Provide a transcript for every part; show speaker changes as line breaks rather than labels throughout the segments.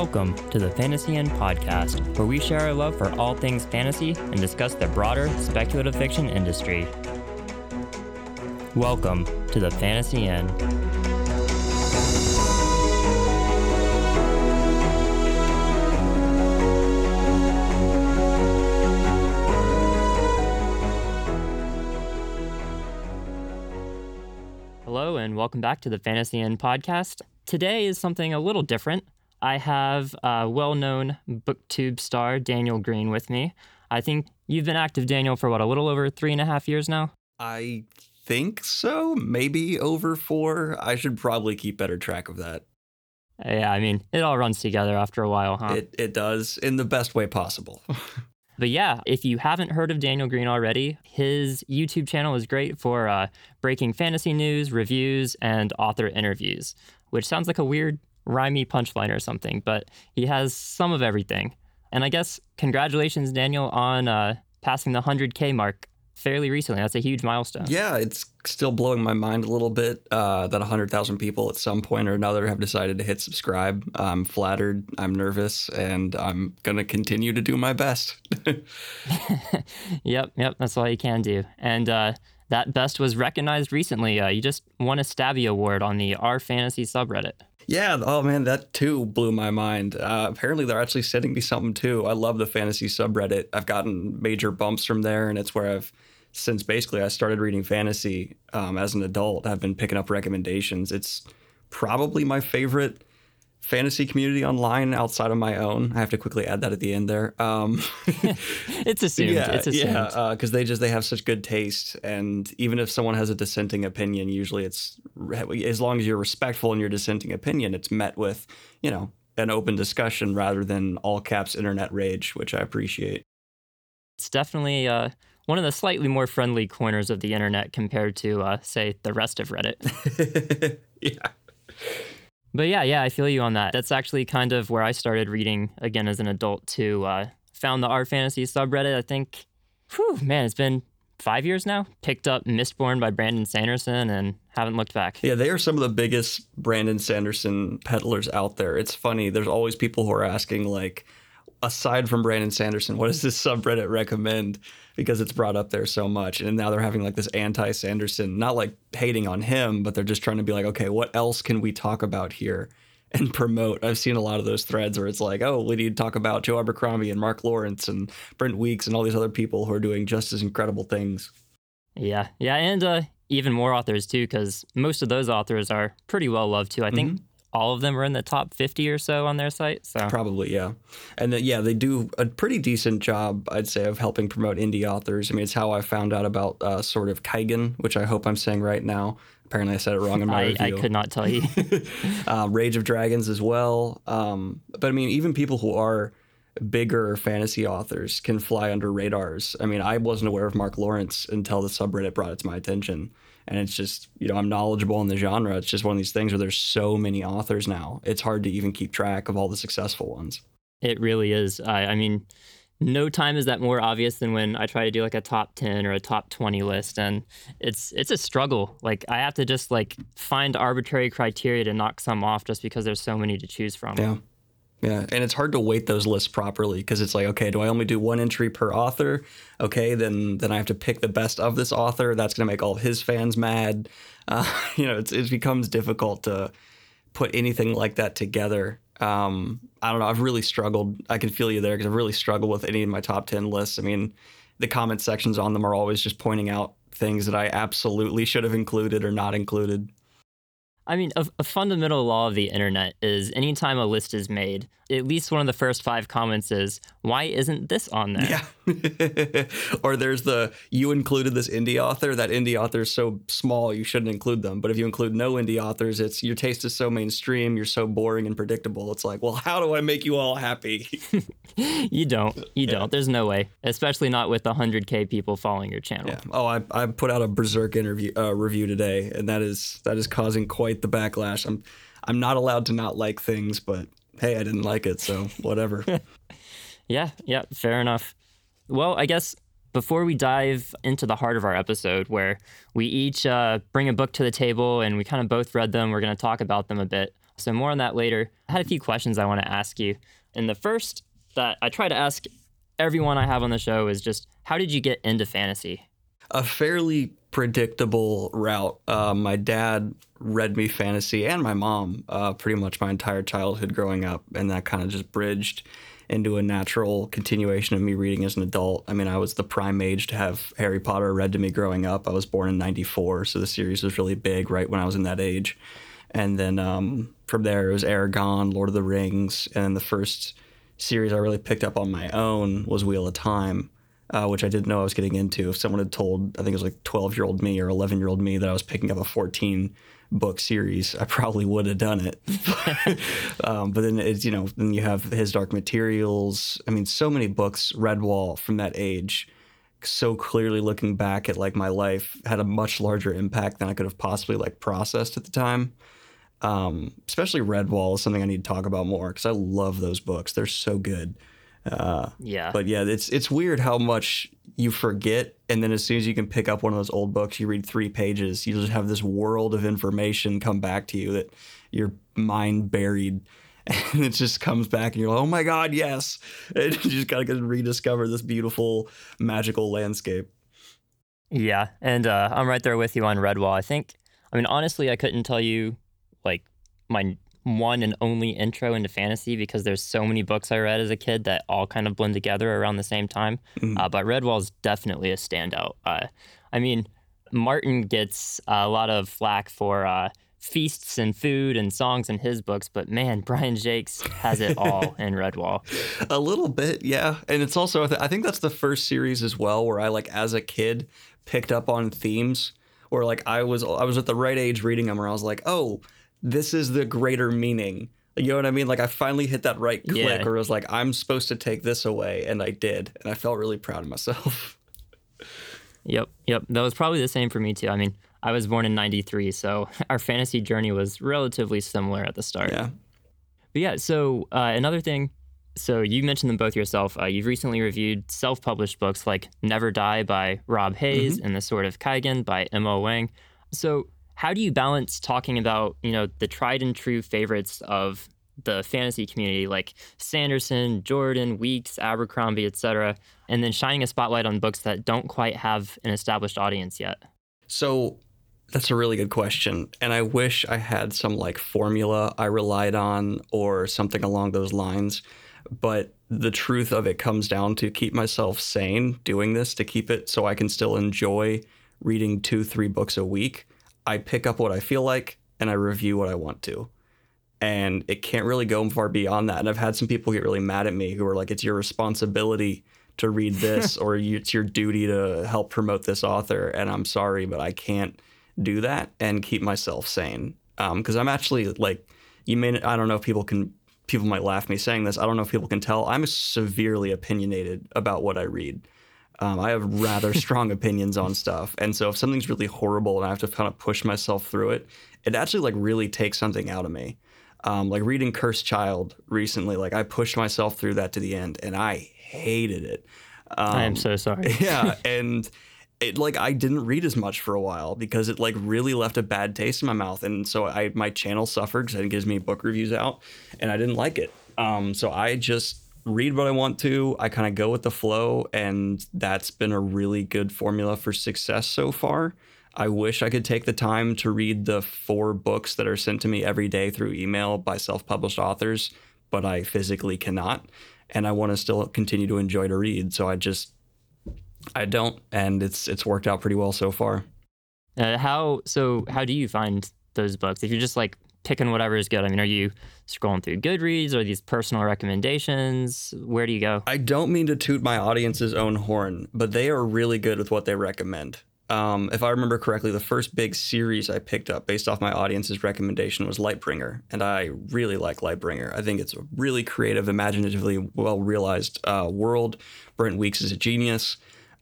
Welcome to the Fantasy Inn podcast, where we share our love for all things fantasy and discuss the broader speculative fiction industry. Welcome to the Fantasy Inn. Hello, and welcome back to the Fantasy Inn podcast. Today is something a little different. I have a well known booktube star, Daniel Greene, with me. I think you've been active, Daniel, for what, a little over three and a half years now?
I think so. Maybe over four. I should probably keep better track of that.
Yeah, I mean, it all runs together after a while, huh?
It, it does in the best way possible.
But yeah, if you haven't heard of Daniel Greene already, his YouTube channel is great for uh, breaking fantasy news, reviews, and author interviews, which sounds like a weird, rhymey punchline or something, but he has some of everything. And I guess congratulations, Daniel, on uh, passing the 100K mark fairly recently. That's a huge milestone.
yeah, it's still blowing my mind a little bit uh, that 100,000 people at some point or another have decided to hit subscribe. I'm flattered, I'm nervous, and I'm going to continue to do my best.
Yep, yep, that's all you can do. And uh, that best was recognized recently. Uh, you just won a Stabby Award on the R Fantasy subreddit.
Yeah, oh man, that too blew my mind. Uh, apparently, they're actually sending me something too. I love the fantasy subreddit. I've gotten major bumps from there, and it's where I've since basically I started reading fantasy um, as an adult. I've been picking up recommendations. It's probably my favorite fantasy community online outside of my own. I have to quickly add that at the end there. Um,
It's assumed.
yeah,
it's assumed.
yeah, because they just they have such good taste, and even if someone has a dissenting opinion, usually it's as long as you're respectful in your dissenting opinion, it's met with you know an open discussion rather than all caps internet rage, which I appreciate.
It's definitely uh, one of the slightly more friendly corners of the internet compared to, uh, say, the rest of Reddit.
yeah,
But yeah, yeah, I feel you on that. That's actually kind of where I started reading again as an adult too. Uh, found the R Fantasy subreddit. I think, whew, man, it's been five years now. Picked up Mistborn by Brandon Sanderson and haven't looked back.
yeah, they are some of the biggest Brandon Sanderson peddlers out there. It's funny. There's always people who are asking like. Aside from Brandon Sanderson, what does this subreddit recommend? Because it's brought up there so much. And now they're having like this anti Sanderson, not like hating on him, but they're just trying to be like, okay, what else can we talk about here and promote? I've seen a lot of those threads where it's like, oh, we need to talk about Joe Abercrombie and Mark Lawrence and Brent Weeks and all these other people who are doing just as incredible things.
Yeah, yeah, and uh, even more authors too, because most of those authors are pretty well loved too. I think all of them are in the top 50 or so on their site. So
Probably, yeah. And then, yeah, they do a pretty decent job, I'd say, of helping promote indie authors. I mean, it's how I found out about uh, Sword of Kaigen, which I hope I'm saying right now. Apparently, I said it wrong in my
I,
review.
I could not tell you.
uh, Rage of Dragons as well. Um, but I mean, even people who are bigger fantasy authors can fly under radars. I mean, I wasn't aware of Mark Lawrence until the subreddit brought it to my attention. And it's just, you know, I'm knowledgeable in the genre. It's just one of these things where there's so many authors now. It's hard to even keep track of all the successful ones.
It really is. I, I mean, no time is that more obvious than when I try to do like a top 10 or a top 20 list and it's it's a struggle. Like I have to just like find arbitrary criteria to knock some off just because there's so many to choose from.
Yeah. Yeah, and it's hard to weight those lists properly because it's like, okay, do I only do one entry per author? Okay, then then I have to pick the best of this author. That's going to make all of his fans mad. Uh, you know, it becomes difficult to put anything like that together. Um, I don't know. I've really struggled. I can feel you there because I've really struggled with any of my top ten lists. I mean, the comment sections on them are always just pointing out things that I absolutely should have included or not included.
I mean, a, a fundamental law of the internet is anytime a list is made, at least one of the first five comments is, why isn't this on there?
Yeah. or there's the you included this indie author. That indie author is so small you shouldn't include them. But if you include no indie authors, it's your taste is so mainstream, you're so boring and predictable. It's like, well, how do I make you all happy?
You don't. You don't. There's no way, especially not with 100K people following your channel.
yeah. Oh, I, I put out a Berserk interview uh, review today, and that is that is causing quite the backlash. I'm I'm not allowed to not like things, but hey, I didn't like it, so whatever.
Yeah, yeah, fair enough. Well, I guess before we dive into the heart of our episode, where we each uh, bring a book to the table and we kind of both read them, we're going to talk about them a bit. So, more on that later. I had a few questions I want to ask you. And the first that I try to ask everyone I have on the show is just how did you get into fantasy?
A fairly predictable route. Uh, my dad read me fantasy and my mom uh, pretty much my entire childhood growing up, and that kind of just bridged into a natural continuation of me reading as an adult. I mean, I was the prime age to have Harry Potter read to me growing up. I was born in 94, so the series was really big right when I was in that age. And then um, from there, it was Eragon, Lord of the Rings, and then the first series I really picked up on my own was Wheel of Time. Uh, which I didn't know I was getting into. If someone had told, I think it was like 12 year old me or 11 year old me that I was picking up a 14 book series, I probably would have done it. um, but then it's, you know, then you have His Dark Materials. I mean, so many books, Redwall from that age, so clearly looking back at like my life had a much larger impact than I could have possibly like processed at the time. Um, especially Redwall is something I need to talk about more because I love those books. They're so good. Uh,
yeah.
But yeah, it's it's weird how much you forget, and then as soon as you can pick up one of those old books, you read three pages, you just have this world of information come back to you that your mind buried, and it just comes back, and you're like, oh my god, yes! And you just gotta get rediscover this beautiful, magical landscape.
Yeah, and uh, I'm right there with you on Redwall. I think, I mean, honestly, I couldn't tell you like my one and only intro into fantasy because there's so many books I read as a kid that all kind of blend together around the same time. Mm. Uh, but Redwall's definitely a standout. Uh, I mean, Martin gets a lot of flack for uh, feasts and food and songs in his books, but man, Brian Jacques has it all in Redwall.
A little bit, yeah. And it's also, I think that's the first series as well where I, like, as a kid, picked up on themes. Or like I was, I was at the right age reading them, where I was like, oh, this is the greater meaning. You know what I mean? Like I finally hit that right click yeah. where it was like, I'm supposed to take this away, and I did, and I felt really proud of myself.
yep, yep. That was probably the same for me too. I mean, I was born in '93, so our fantasy journey was relatively similar at the start.
Yeah.
But yeah, so uh, another thing. So you mentioned them both yourself. Uh, you've recently reviewed self-published books like Never Die by Rob Hayes mm-hmm. and The Sword of Kaigen by M.L. Wang. So how do you balance talking about you know the tried and true favorites of the fantasy community like sanderson jordan weeks abercrombie etc and then shining a spotlight on books that don't quite have an established audience yet?
So that's a really good question and i wish i had some like formula i relied on or something along those lines but the truth of it comes down to keep myself sane doing this to keep it so i can still enjoy reading two three books a week I pick up what I feel like and I review what I want to. And it can't really go far beyond that. And I've had some people get really mad at me who are like, it's your responsibility to read this or it's your duty to help promote this author. And I'm sorry, but I can't do that and keep myself sane. Because um, I'm actually like, you may, I don't know if people can, people might laugh me saying this. I don't know if people can tell. I'm severely opinionated about what I read. Um, I have rather strong opinions on stuff, and so if something's really horrible and I have to kind of push myself through it, it actually like really takes something out of me. Um, like reading Cursed Child recently, like I pushed myself through that to the end, and I hated it.
Um, I am so sorry.
yeah, and it like I didn't read as much for a while because it like really left a bad taste in my mouth, and so I my channel suffered because it gives me book reviews out, and I didn't like it. Um, so I just read what I want to. I kind of go with the flow, and that's been a really good formula for success so far. I wish I could take the time to read the four books that are sent to me every day through email by self published authors, but I physically cannot. And I want to still continue to enjoy to read. So I just, I don't. And it's, it's worked out pretty well so far.
Uh, how, so how do you find those books? If you're just like picking whatever is good? I mean, are you scrolling through Goodreads or these personal recommendations? Where do you go?
I don't mean to toot my audience's own horn, but they are really good with what they recommend. Um, if I remember correctly, the first big series I picked up based off my audience's recommendation was Lightbringer, and I really like Lightbringer. I think it's a really creative, imaginatively well realized uh, world. Brent Weeks is a genius.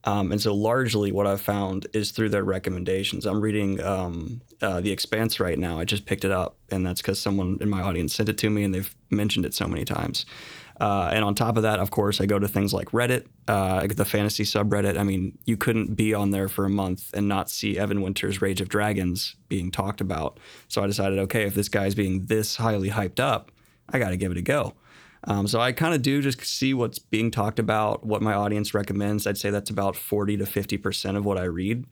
Um, and so, largely, what I've found is through their recommendations. I'm reading um, uh, The Expanse right now. I just picked it up, and that's because someone in my audience sent it to me, and they've mentioned it so many times. Uh, and on top of that, of course, I go to things like Reddit, uh, the fantasy subreddit. I mean, you couldn't be on there for a month and not see Evan Winter's Rage of Dragons being talked about. So I decided, okay, if this guy's being this highly hyped up, I got to give it a go. Um, so I kind of do just see what's being talked about, what my audience recommends. I'd say that's about 40 to 50% of what I read.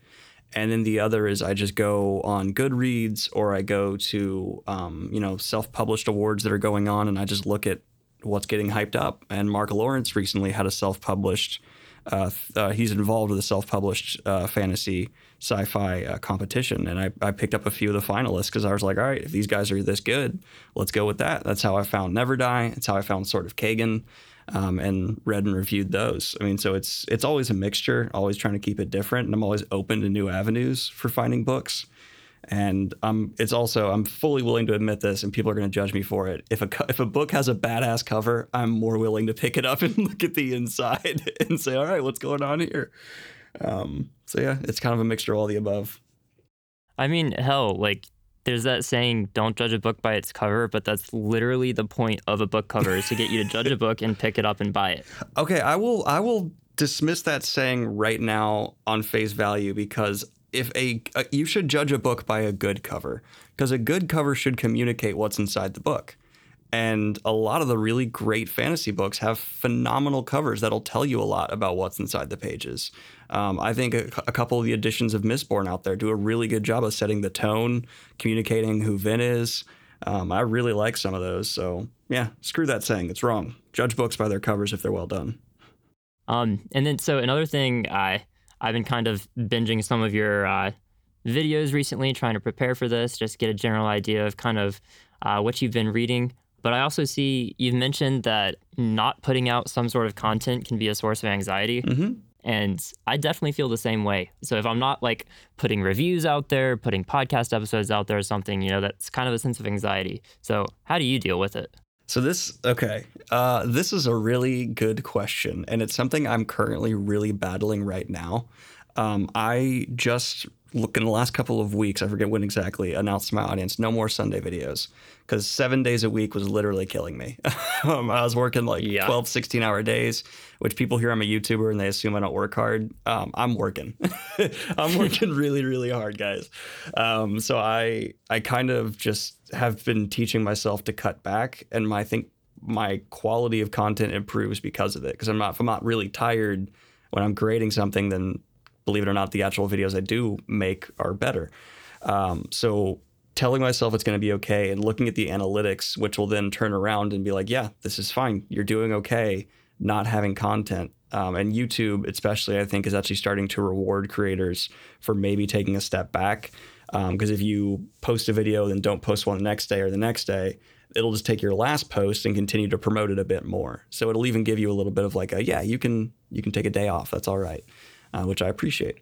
And then the other is I just go on Goodreads or I go to, um, you know, self published awards that are going on and I just look at what's getting hyped up. And Mark Lawrence recently had a self published, uh, uh, he's involved with a self published uh, fantasy sci fi uh, competition. And I, I picked up a few of the finalists because I was like, all right, if these guys are this good, let's go with that. That's how I found Never Die. It's how I found Sword of Kaigen. Um, and read and reviewed those. I mean, so it's it's always a mixture, always trying to keep it different, and I'm always open to new avenues for finding books. And I'm it's also I'm fully willing to admit this, and people are going to judge me for it. If a if a book has a badass cover, I'm more willing to pick it up and look at the inside and say, all right, what's going on here? Um, so yeah, it's kind of a mixture of all the above.
I mean, hell, like there's that saying, don't judge a book by its cover, but that's literally the point of a book cover is to get you to judge a book and pick it up and buy it.
Okay, I will I will dismiss that saying right now on face value because if a, a you should judge a book by a good cover because a good cover should communicate what's inside the book. And a lot of the really great fantasy books have phenomenal covers that'll tell you a lot about what's inside the pages. Um, I think a, a, couple of the editions of Mistborn out there do a really good job of setting the tone, communicating who Vin is. Um, I really like some of those. So, yeah, screw that saying. It's wrong. Judge books by their covers if they're well done.
Um, and then, so another thing, I I've been kind of binging some of your uh, videos recently, trying to prepare for this, just get a general idea of kind of uh, what you've been reading. But I also see you've mentioned that not putting out some sort of content can be a source of anxiety.
Mm-hmm.
And I definitely feel the same way. So if I'm not like putting reviews out there, putting podcast episodes out there or something, you know, that's kind of a sense of anxiety. So how do you deal with it?
So this okay, uh, this is a really good question, and it's something I'm currently really battling right now. Um, I just in the last couple of weeks, I forget when exactly, announced to my audience no more Sunday videos because seven days a week was literally killing me. um, I was working like yeah. 12, 16 hour days, which people hear I'm a YouTuber and they assume I don't work hard. Um, I'm working. I'm working really, really hard, guys. Um, so I, I kind of just have been teaching myself to cut back, and my, I think my quality of content improves because of it. Because I'm not, if I'm not really tired when I'm creating something, then believe it or not, the actual videos I do make are better. Um, so telling myself it's going to be okay and looking at the analytics, which will then turn around and be like, yeah, this is fine. You're doing okay not having content. Um, and YouTube, especially, I think, is actually starting to reward creators for maybe taking a step back. Because um, if you post a video and don't post one the next day or the next day, it'll just take your last post and continue to promote it a bit more. So it'll even give you a little bit of like a yeah, you can you can take a day off. That's all right uh, which I appreciate.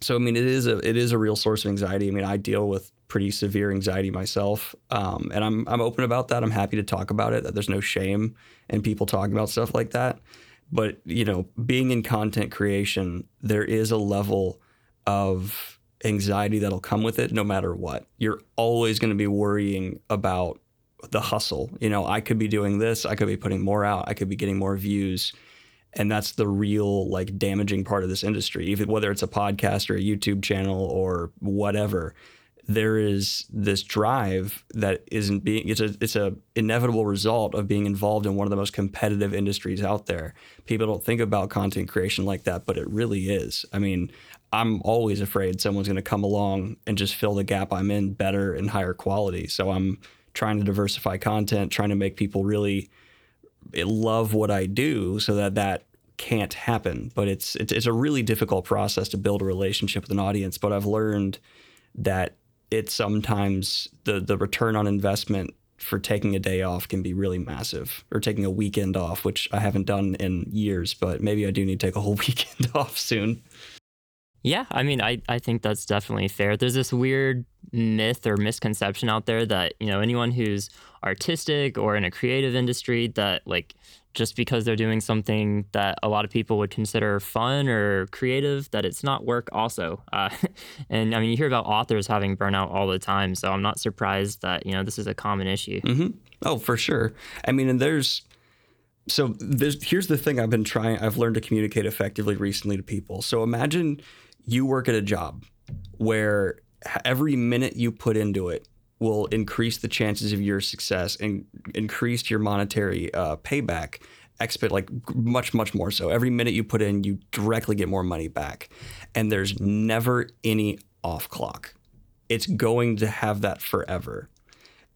So I mean, it is a it is a real source of anxiety. I mean, I deal with pretty severe anxiety myself, um, and I'm I'm open about that. I'm happy to talk about it. That there's no shame in people talking about stuff like that. But you know, being in content creation, there is a level of anxiety that'll come with it, no matter what. You're always going to be worrying about the hustle. You know, I could be doing this. I could be putting more out. I could be getting more views and that's the real like damaging part of this industry. Whether it's a podcast or a youtube channel or whatever there is this drive that isn't being it's a it's a inevitable result of being involved in one of the most competitive industries out there. People don't think about content creation like that but it really is. I mean i'm always afraid someone's going to come along and just fill the gap i'm in better and higher quality. So i'm trying to diversify content trying to make people really love what I do so that that can't happen. But it's, it's it's a really difficult process to build a relationship with an audience. But I've learned that it's sometimes the the return on investment for taking a day off can be really massive or taking a weekend off which i haven't done in years but maybe i do need to take a whole weekend off soon
yeah, I mean, I, I think that's definitely fair. There's this weird myth or misconception out there that, you know, anyone who's artistic or in a creative industry that, like, just because they're doing something that a lot of people would consider fun or creative, that it's not work also. Uh, and I mean, you hear about authors having burnout all the time. So I'm not surprised that, you know, this is a common issue.
Mm-hmm. Oh, for sure. I mean, and there's, so this, here's the thing I've been trying, I've learned to communicate effectively recently to people. So imagine you work at a job where every minute you put into it will increase the chances of your success and increase your monetary uh, payback expect like much much more so. Every minute you put in you directly get more money back. And there's never any off clock. It's going to have that forever.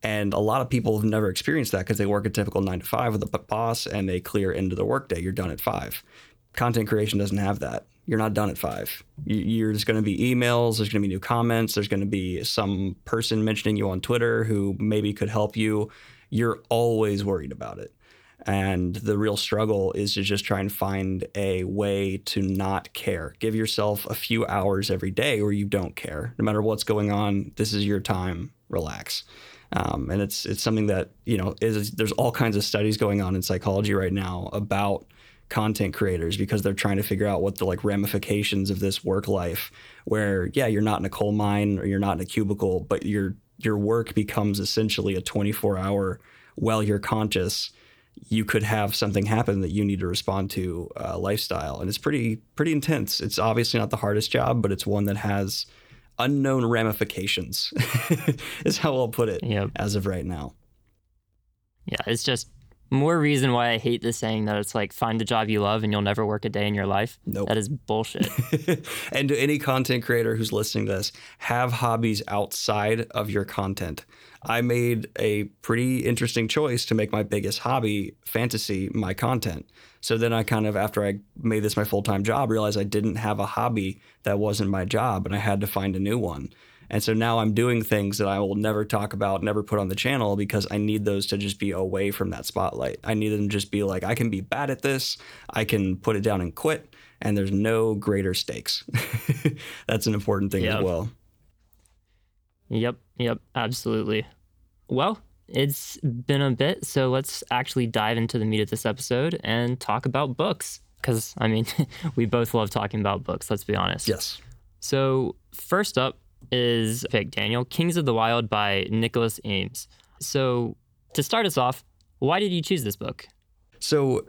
And a lot of people have never experienced that because they work a typical nine to five with a boss and they clear into the workday. You're done at five. Content creation doesn't have that you're not done at five. You're just going to be emails. There's going to be new comments. There's going to be some person mentioning you on Twitter who maybe could help you. You're always worried about it. And the real struggle is to just try and find a way to not care. Give yourself a few hours every day where you don't care. No matter what's going on, this is your time. Relax. Um, and it's it's something that you know is there's all kinds of studies going on in psychology right now about content creators because they're trying to figure out what the like ramifications of this work life where yeah you're not in a coal mine or you're not in a cubicle but your your work becomes essentially a 24 hour while you're conscious you could have something happen that you need to respond to uh, lifestyle. And it's pretty pretty intense. It's obviously not the hardest job but it's one that has unknown ramifications is how i'll put it yep. as of right now.
Yeah it's just more reason why I hate the saying that it's like find the job you love and you'll never work a day in your life.
Nope.
That is bullshit.
and to any content creator who's listening to this, have hobbies outside of your content. I made a pretty interesting choice to make my biggest hobby, fantasy, my content. So then I kind of, after I made this my full time job, realized I didn't have a hobby that wasn't my job and I had to find a new one. And so now I'm doing things that I will never talk about, never put on the channel because I need those to just be away from that spotlight. I need them to just be like, I can be bad at this, I can put it down and quit, and there's no greater stakes. That's an important thing yep. as well.
Yep, yep, absolutely. Well, it's been a bit, so let's actually dive into the meat of this episode and talk about books. Because, I mean, we both love talking about books, let's be honest.
Yes.
So, first up, is pick Daniel Kings of the Wyld by Nicholas Eames. So to start us off, why did you choose this book?
So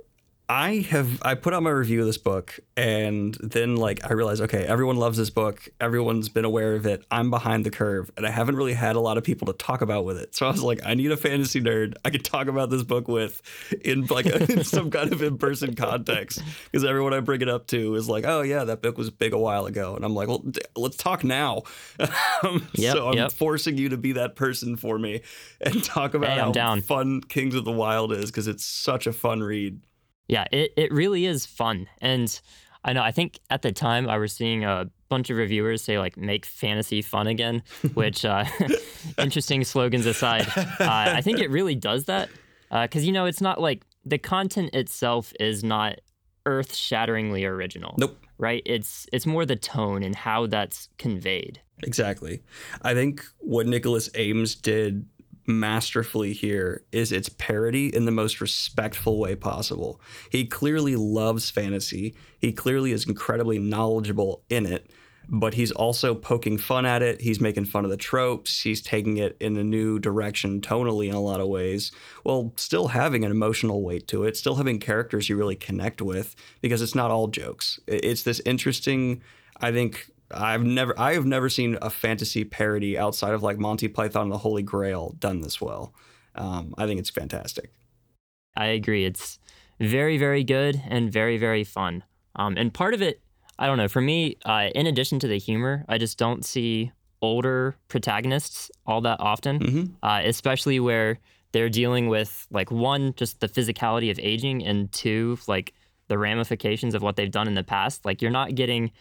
I have I put out my review of this book and then like I realized okay everyone loves this book everyone's been aware of it I'm behind the curve and I haven't really had a lot of people to talk about with it so I was like I need a fantasy nerd I could talk about this book with in like in some kind of in person context because everyone I bring it up to is like oh yeah that book was big a while ago and I'm like well let's talk now um, yep, so I'm yep. forcing you to be that person for me and talk about hey, how down. fun Kings of the Wyld is because it's such a fun read.
Yeah, it, it really is fun. And I know, I think at the time I was seeing a bunch of reviewers say, like, make fantasy fun again, which, uh, interesting slogans aside, uh, I think it really does that. Because, uh, you know, it's not like the content itself is not earth shatteringly original.
Nope.
Right? It's it's more the tone and how that's conveyed.
Exactly. I think what Nicholas Eames did masterfully here is its parody in the most respectful way possible. He clearly loves fantasy. He clearly is incredibly knowledgeable in it, but he's also poking fun at it. He's making fun of the tropes. He's taking it in a new direction tonally in a lot of ways, while still having an emotional weight to it, still having characters you really connect with because it's not all jokes. It's this interesting, I think, I've never I have never seen a fantasy parody outside of like Monty Python and the Holy Grail done this well. Um, I think it's fantastic.
I agree. It's very very good and very very fun. Um, and part of it, I don't know. For me, uh, in addition to the humor, I just don't see older protagonists all that often, mm-hmm. uh, especially where they're dealing with like one just the physicality of aging and two like the ramifications of what they've done in the past. Like you're not getting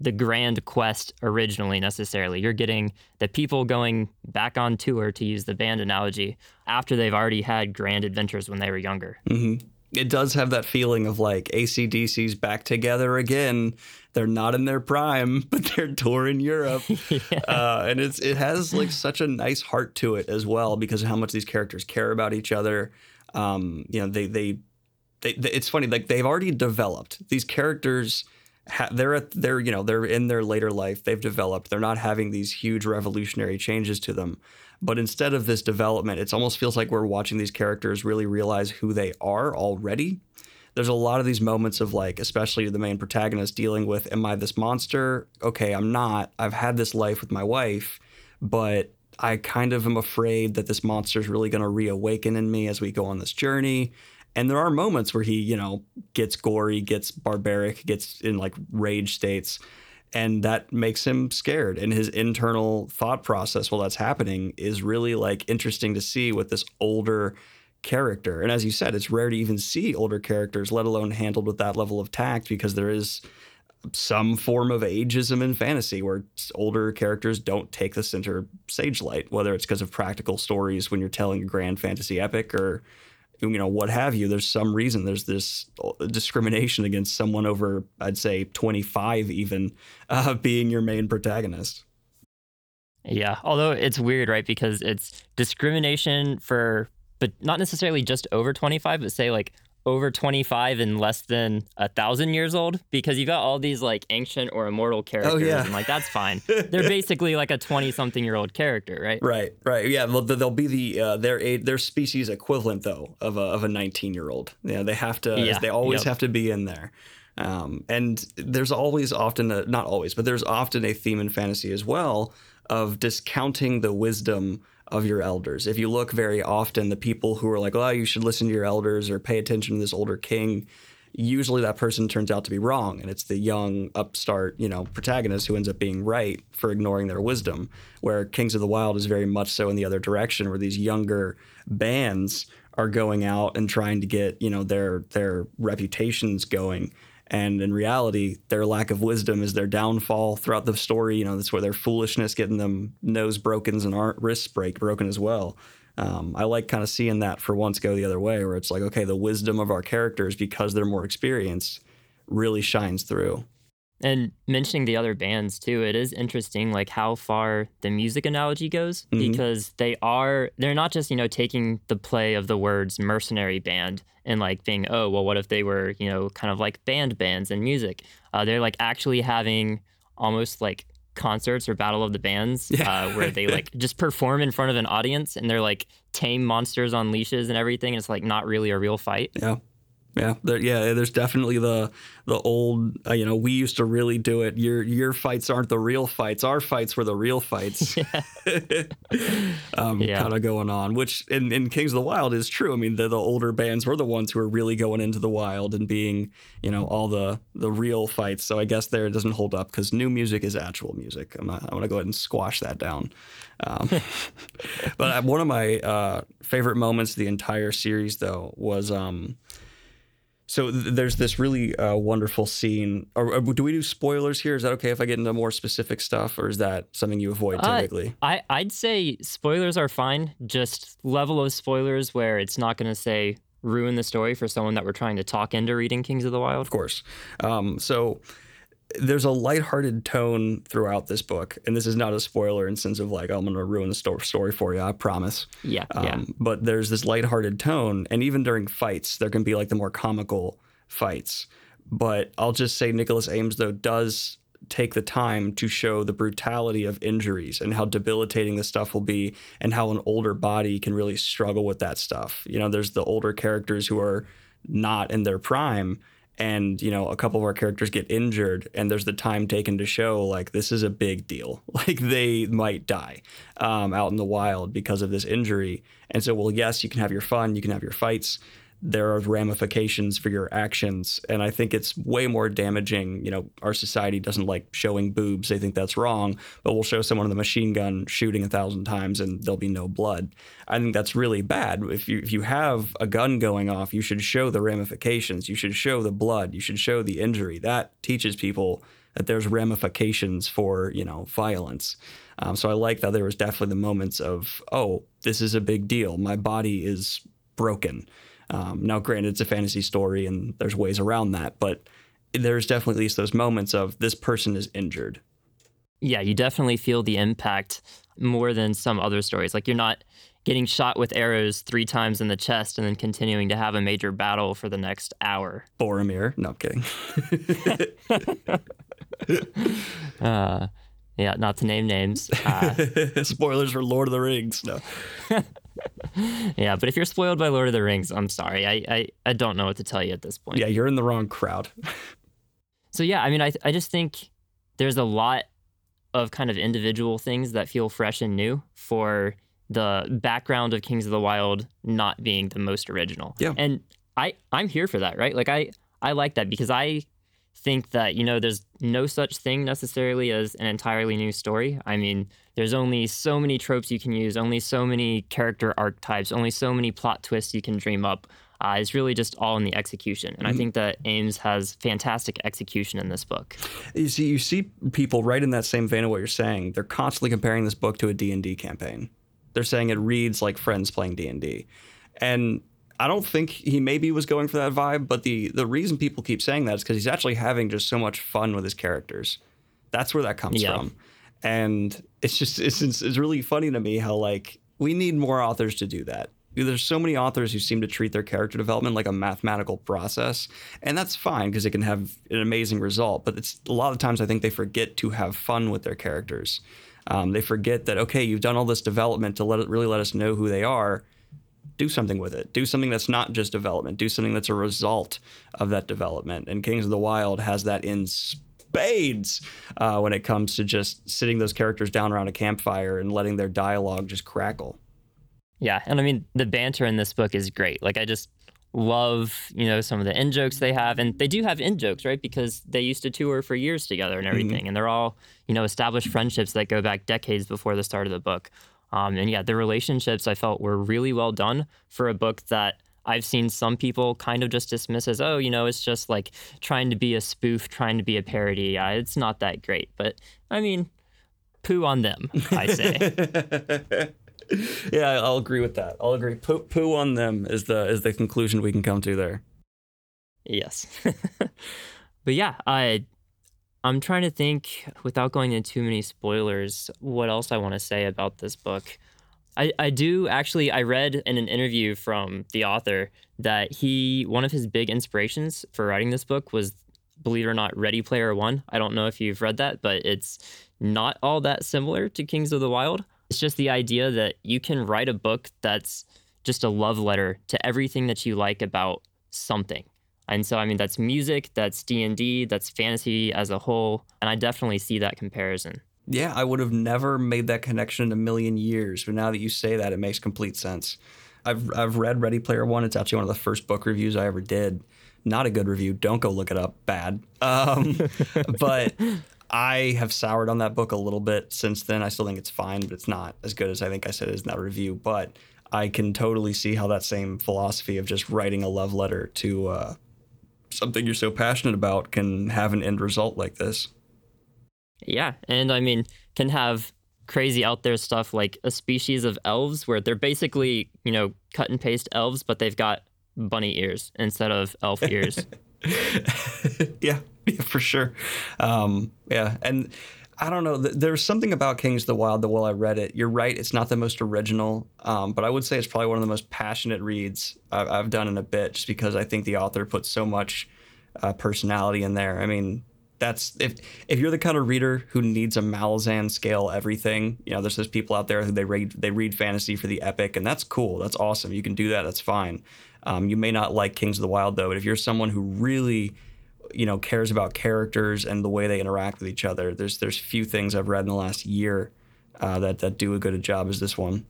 the grand quest originally necessarily. You're getting the people going back on tour, to use the band analogy, after they've already had grand adventures when they were younger.
Mm-hmm. It does have that feeling of like ACDC's back together again. They're not in their prime, but they're touring Europe, yeah. uh, and it's it has like such a nice heart to it as well because of how much these characters care about each other. Um, you know, they, they they, they it's funny like they've already developed these characters ha- they're at they're you know they're in their later life. They've developed. They're not having these huge revolutionary changes to them. But instead of this development, it almost feels like we're watching these characters really realize who they are already. There's a lot of these moments of like, especially the main protagonist dealing with, Am I this monster? Okay, I'm not. I've had this life with my wife, but I kind of am afraid that this monster is really going to reawaken in me as we go on this journey. And there are moments where he, you know, gets gory, gets barbaric, gets in like rage states and that makes him scared. And his internal thought process while that's happening is really like interesting to see with this older character. And as you said it's rare to even see older characters let alone handled with that level of tact because there is some form of ageism in fantasy where older characters don't take the center stage light whether it's because of practical stories when you're telling a grand fantasy epic or you know what have you there's some reason there's this discrimination against someone over i'd say 25 even uh, being your main protagonist.
Yeah although it's weird right because it's discrimination for but not necessarily just over 25 but say like over 25 and less than a thousand years old because you got all these like ancient or immortal characters
oh, yeah.
and like that's fine they're basically like a 20 something year old character right
right right yeah they'll, they'll be the uh, their their species equivalent though of a, of a 19 year old yeah they have to yeah. they always yep. have to be in there um, and there's always often a, not always but there's often a theme in fantasy as well of discounting the wisdom of your elders. If you look very often, the people who are like, oh, you should listen to your elders or pay attention to this older king, usually that person turns out to be wrong. And it's the young, upstart, you know, protagonist who ends up being right for ignoring their wisdom. Where Kings of the Wyld is very much so in the other direction, where these younger bands are going out and trying to get, you know, their their reputations going and in reality, their lack of wisdom is their downfall throughout the story. You know, that's where their foolishness getting them nose broken and wrists break broken as well. Um, I like kind of seeing that for once go the other way, where it's like, okay, the wisdom of our characters because they're more experienced really shines through.
And mentioning the other bands too, it is interesting like how far the music analogy goes mm-hmm. because they are they're not just, you know, taking the play of the words mercenary band and like being, oh, well, what if they were, you know, kind of like band bands and music? Uh, they're like actually having almost like concerts or battle of the bands yeah. uh, where they like just perform in front of an audience and they're like tame monsters on leashes and everything. And it's like not really a real fight.
Yeah. Yeah, there, yeah. There's definitely the the old. Uh, you know, we used to really do it. Your your fights aren't the real fights. Our fights were the real fights. um, yeah. Kind of going on, which in, in Kings of the Wyld is true. I mean, the, the older bands were the ones who were really going into the wild and being, you know, all the the real fights. So I guess there it doesn't hold up because new music is actual music. I'm not, I'm gonna go ahead and squash that down. Um, but uh, one of my uh, favorite moments of the entire series, though, was. Um, so th- there's this really uh, wonderful scene. Or, or, do we do spoilers here? Is that okay if I get into more specific stuff, or is that something you avoid uh, typically?
I I'd say spoilers are fine. Just level of spoilers where it's not going to say ruin the story for someone that we're trying to talk into reading Kings of the Wyld.
Of course. Um, so there's a lighthearted tone throughout this book, and this is not a spoiler in sense of like I'm going to ruin the story for you. I promise.
Yeah, um, yeah.
But there's this lighthearted tone, and even during fights, there can be like the more comical fights. But I'll just say Nicholas Eames though does take the time to show the brutality of injuries and how debilitating the stuff will be, and how an older body can really struggle with that stuff. You know, there's the older characters who are not in their prime and you know a couple of our characters get injured and there's the time taken to show like this is a big deal. Like they might die um, out in the wild because of this injury. And so well yes you can have your fun you can have your fights there are ramifications for your actions. And i think it's way more damaging you know our society doesn't like showing boobs. They think that's wrong but we'll show someone with a machine gun shooting a thousand times and there'll be no blood. I think that's really bad. If you if you have a gun going off you should show the ramifications. You should show the blood. You should show the injury. That teaches people that there's ramifications for you know violence. Um, so i like that there was definitely the moments of oh this is a big deal. My body is broken um, now, granted, it's a fantasy story and there's ways around that, but there's definitely at least those moments of this person is injured.
Yeah, you definitely feel the impact more than some other stories. Like you're not getting shot with arrows three times in the chest and then continuing to have a major battle for the next hour.
Boromir. No, I'm kidding.
uh, yeah, not to name names. Uh,
Spoilers for Lord of the Rings. No.
yeah, but if you're spoiled by Lord of the Rings, I'm sorry. I, I, I don't know what to tell you at this point.
Yeah, you're in the wrong crowd.
so yeah, I mean, I, I just think there's a lot of kind of individual things that feel fresh and new for the background of Kings of the Wyld not being the most original.
Yeah.
And I I'm here for that, right? Like I I like that because I think that you know there's no such thing necessarily as an entirely new story. I mean, there's only so many tropes you can use, only so many character archetypes, only so many plot twists you can dream up. Uh, it's really just all in the execution, and mm-hmm. I think that Eames has fantastic execution in this book.
You see, you see people right in that same vein of what you're saying. They're constantly comparing this book to a D and D campaign. They're saying it reads like friends playing D and D, and I don't think he maybe was going for that vibe, but the the reason people keep saying that is because he's actually having just so much fun with his characters. That's where that comes yeah. from, and it's just it's, it's it's really funny to me how like we need more authors to do that. There's so many authors who seem to treat their character development like a mathematical process, and that's fine because it can have an amazing result. But it's a lot of times I think they forget to have fun with their characters. Um, they forget that okay, you've done all this development to let it really let us know who they are do something with it. Do something that's not just development. Do something that's a result of that development. And Kings of the Wyld has that in spades uh, when it comes to just sitting those characters down around a campfire and letting their dialogue just crackle.
Yeah, and I mean the banter in this book is great. Like I just love you know some of the in jokes they have, and they do have in jokes, right? Because they used to tour for years together and mm-hmm. everything, mm-hmm. and they're all you know established friendships that go back decades before the start of the book. Um, and yeah, the relationships I felt were really well done for a book that I've seen some people kind of just dismiss as, oh, you know, it's just like trying to be a spoof, trying to be a parody. Yeah, it's not that great. But I mean, poo on them, I say.
yeah, I'll agree with that. I'll agree. Poo, poo on them is the is the conclusion we can come to there.
Yes. but yeah, I I'm trying to think without going into too many spoilers what else I want to say about this book. I, I do actually I read in an interview from the author that he one of his big inspirations for writing this book was believe it or not Ready Player One. I don't know if you've read that, but it's not all that similar to Kings of the Wyld. It's just the idea that you can write a book that's just a love letter to everything that you like about something. And so, I mean, that's music, that's D and D, that's fantasy as a whole, and I definitely see that comparison.
Yeah, I would have never made that connection in a million years, but now that you say that, it makes complete sense. I've I've read Ready Player One. It's actually one of the first book reviews I ever did. Not a good review. Don't go look it up. Bad. Um, but I have soured on that book a little bit since then. I still think it's fine, but it's not as good as I think I said it is in that review. But I can totally see how that same philosophy of just writing a love letter to uh, something you're so passionate about can have an end result like this.
Yeah, and I mean, can have crazy out there stuff like a species of elves where they're basically, you know, cut and paste elves, but they've got bunny ears instead of elf ears.
yeah, yeah, for sure. Um, yeah, and I don't know. There's something about Kings of the Wyld that while I read it, you're right. It's not the most original, um, but I would say it's probably one of the most passionate reads I've, I've, done in a bit, just because I think the author puts so much uh, personality in there. I mean, that's if if you're the kind of reader who needs a Malazan scale everything, you know, there's those people out there who they read they read fantasy for the epic, and that's cool. That's awesome. You can do that. That's fine. Um, you may not like Kings of the Wyld though, but if you're someone who really you know cares about characters and the way they interact with each other. There's there's few things I've read in the last year uh, that that do a good a job as this one.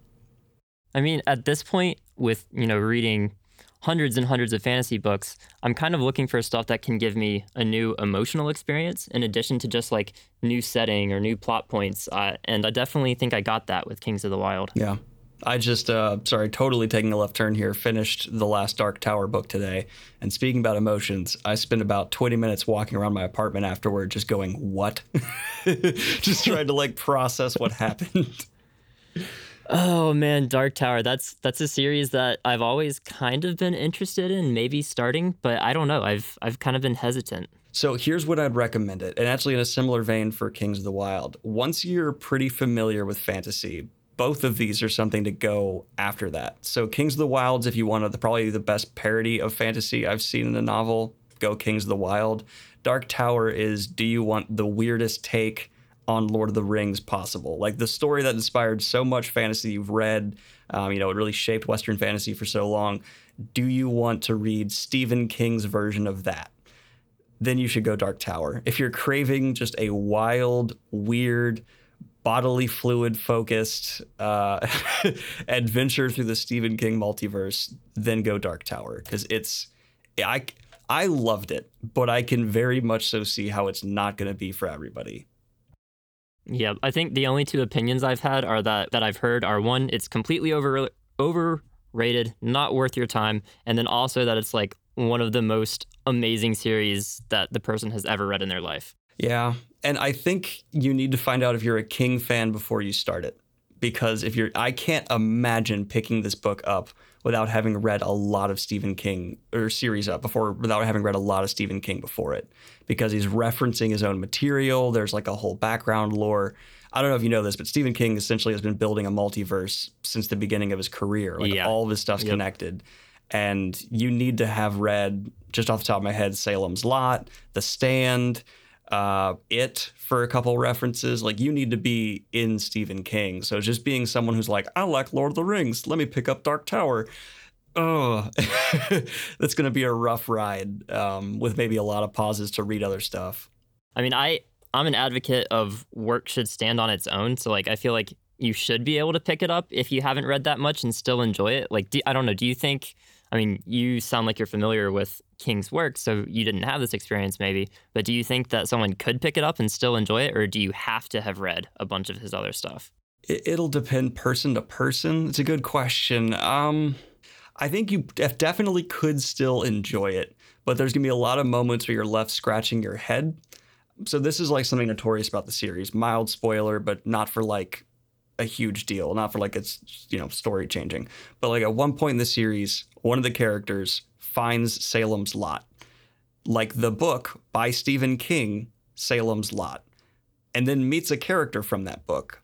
I mean, at this point, with you know reading hundreds and hundreds of fantasy books, I'm kind of looking for stuff that can give me a new emotional experience in addition to just like new setting or new plot points. Uh, and I definitely think I got that with Kings of the Wyld.
Yeah. I just, uh, sorry, totally taking a left turn here, finished the last Dark Tower book today. And speaking about emotions, I spent about 20 minutes walking around my apartment afterward just going, what? just trying to like process what happened.
Oh man, Dark Tower. That's that's a series that I've always kind of been interested in, maybe starting, but I don't know. I've I've kind of been hesitant.
So here's what I'd recommend it, and actually in a similar vein for Kings of the Wyld. Once you're pretty familiar with fantasy, both of these are something to go after that. So Kings of the Wylds, if you want probably the best parody of fantasy I've seen in a novel, go Kings of the Wyld. Dark Tower is do you want the weirdest take on Lord of the Rings possible? Like the story that inspired so much fantasy you've read, um, you know, it really shaped Western fantasy for so long. Do you want to read Stephen King's version of that? Then you should go Dark Tower. If you're craving just a wild, weird, bodily fluid focused uh, adventure through the Stephen King multiverse, then go Dark Tower because it's I I loved it, but I can very much so see how it's not going to be for everybody.
Yeah, I think the only two opinions I've had are that that I've heard are one, it's completely over overrated, not worth your time, and then also that it's like one of the most amazing series that the person has ever read in their life.
Yeah, and I think you need to find out if you're a King fan before you start it. Because if you're, I can't imagine picking this book up without having read a lot of Stephen King or series up before, without having read a lot of Stephen King before it. Because he's referencing his own material. There's like a whole background lore. I don't know if you know this, but Stephen King essentially has been building a multiverse since the beginning of his career. Like yeah. all of his stuff's yep. connected. And you need to have read, just off the top of my head, Salem's Lot, The Stand, uh, It for a couple references. Like you need to be in Stephen King. So just being someone who's like, I like Lord of the Rings. Let me pick up Dark Tower. Oh, that's going to be a rough ride um, with maybe a lot of pauses to read other stuff.
I mean, I I'm an advocate of work should stand on its own. So like, I feel like you should be able to pick it up if you haven't read that much and still enjoy it. Like, do, I don't know. Do you think? I mean, you sound like you're familiar with King's work, so you didn't have this experience maybe. But do you think that someone could pick it up and still enjoy it, or do you have to have read a bunch of his other stuff?
It'll depend person to person. It's a good question. Um, I think you definitely could still enjoy it, but there's gonna be a lot of moments where you're left scratching your head. So this is like something notorious about the series. Mild spoiler, but not for like a huge deal, not for like it's you know story changing, but like at one point in the series, one of the characters finds Salem's Lot, like the book by Stephen King, Salem's Lot, and then meets a character from that book,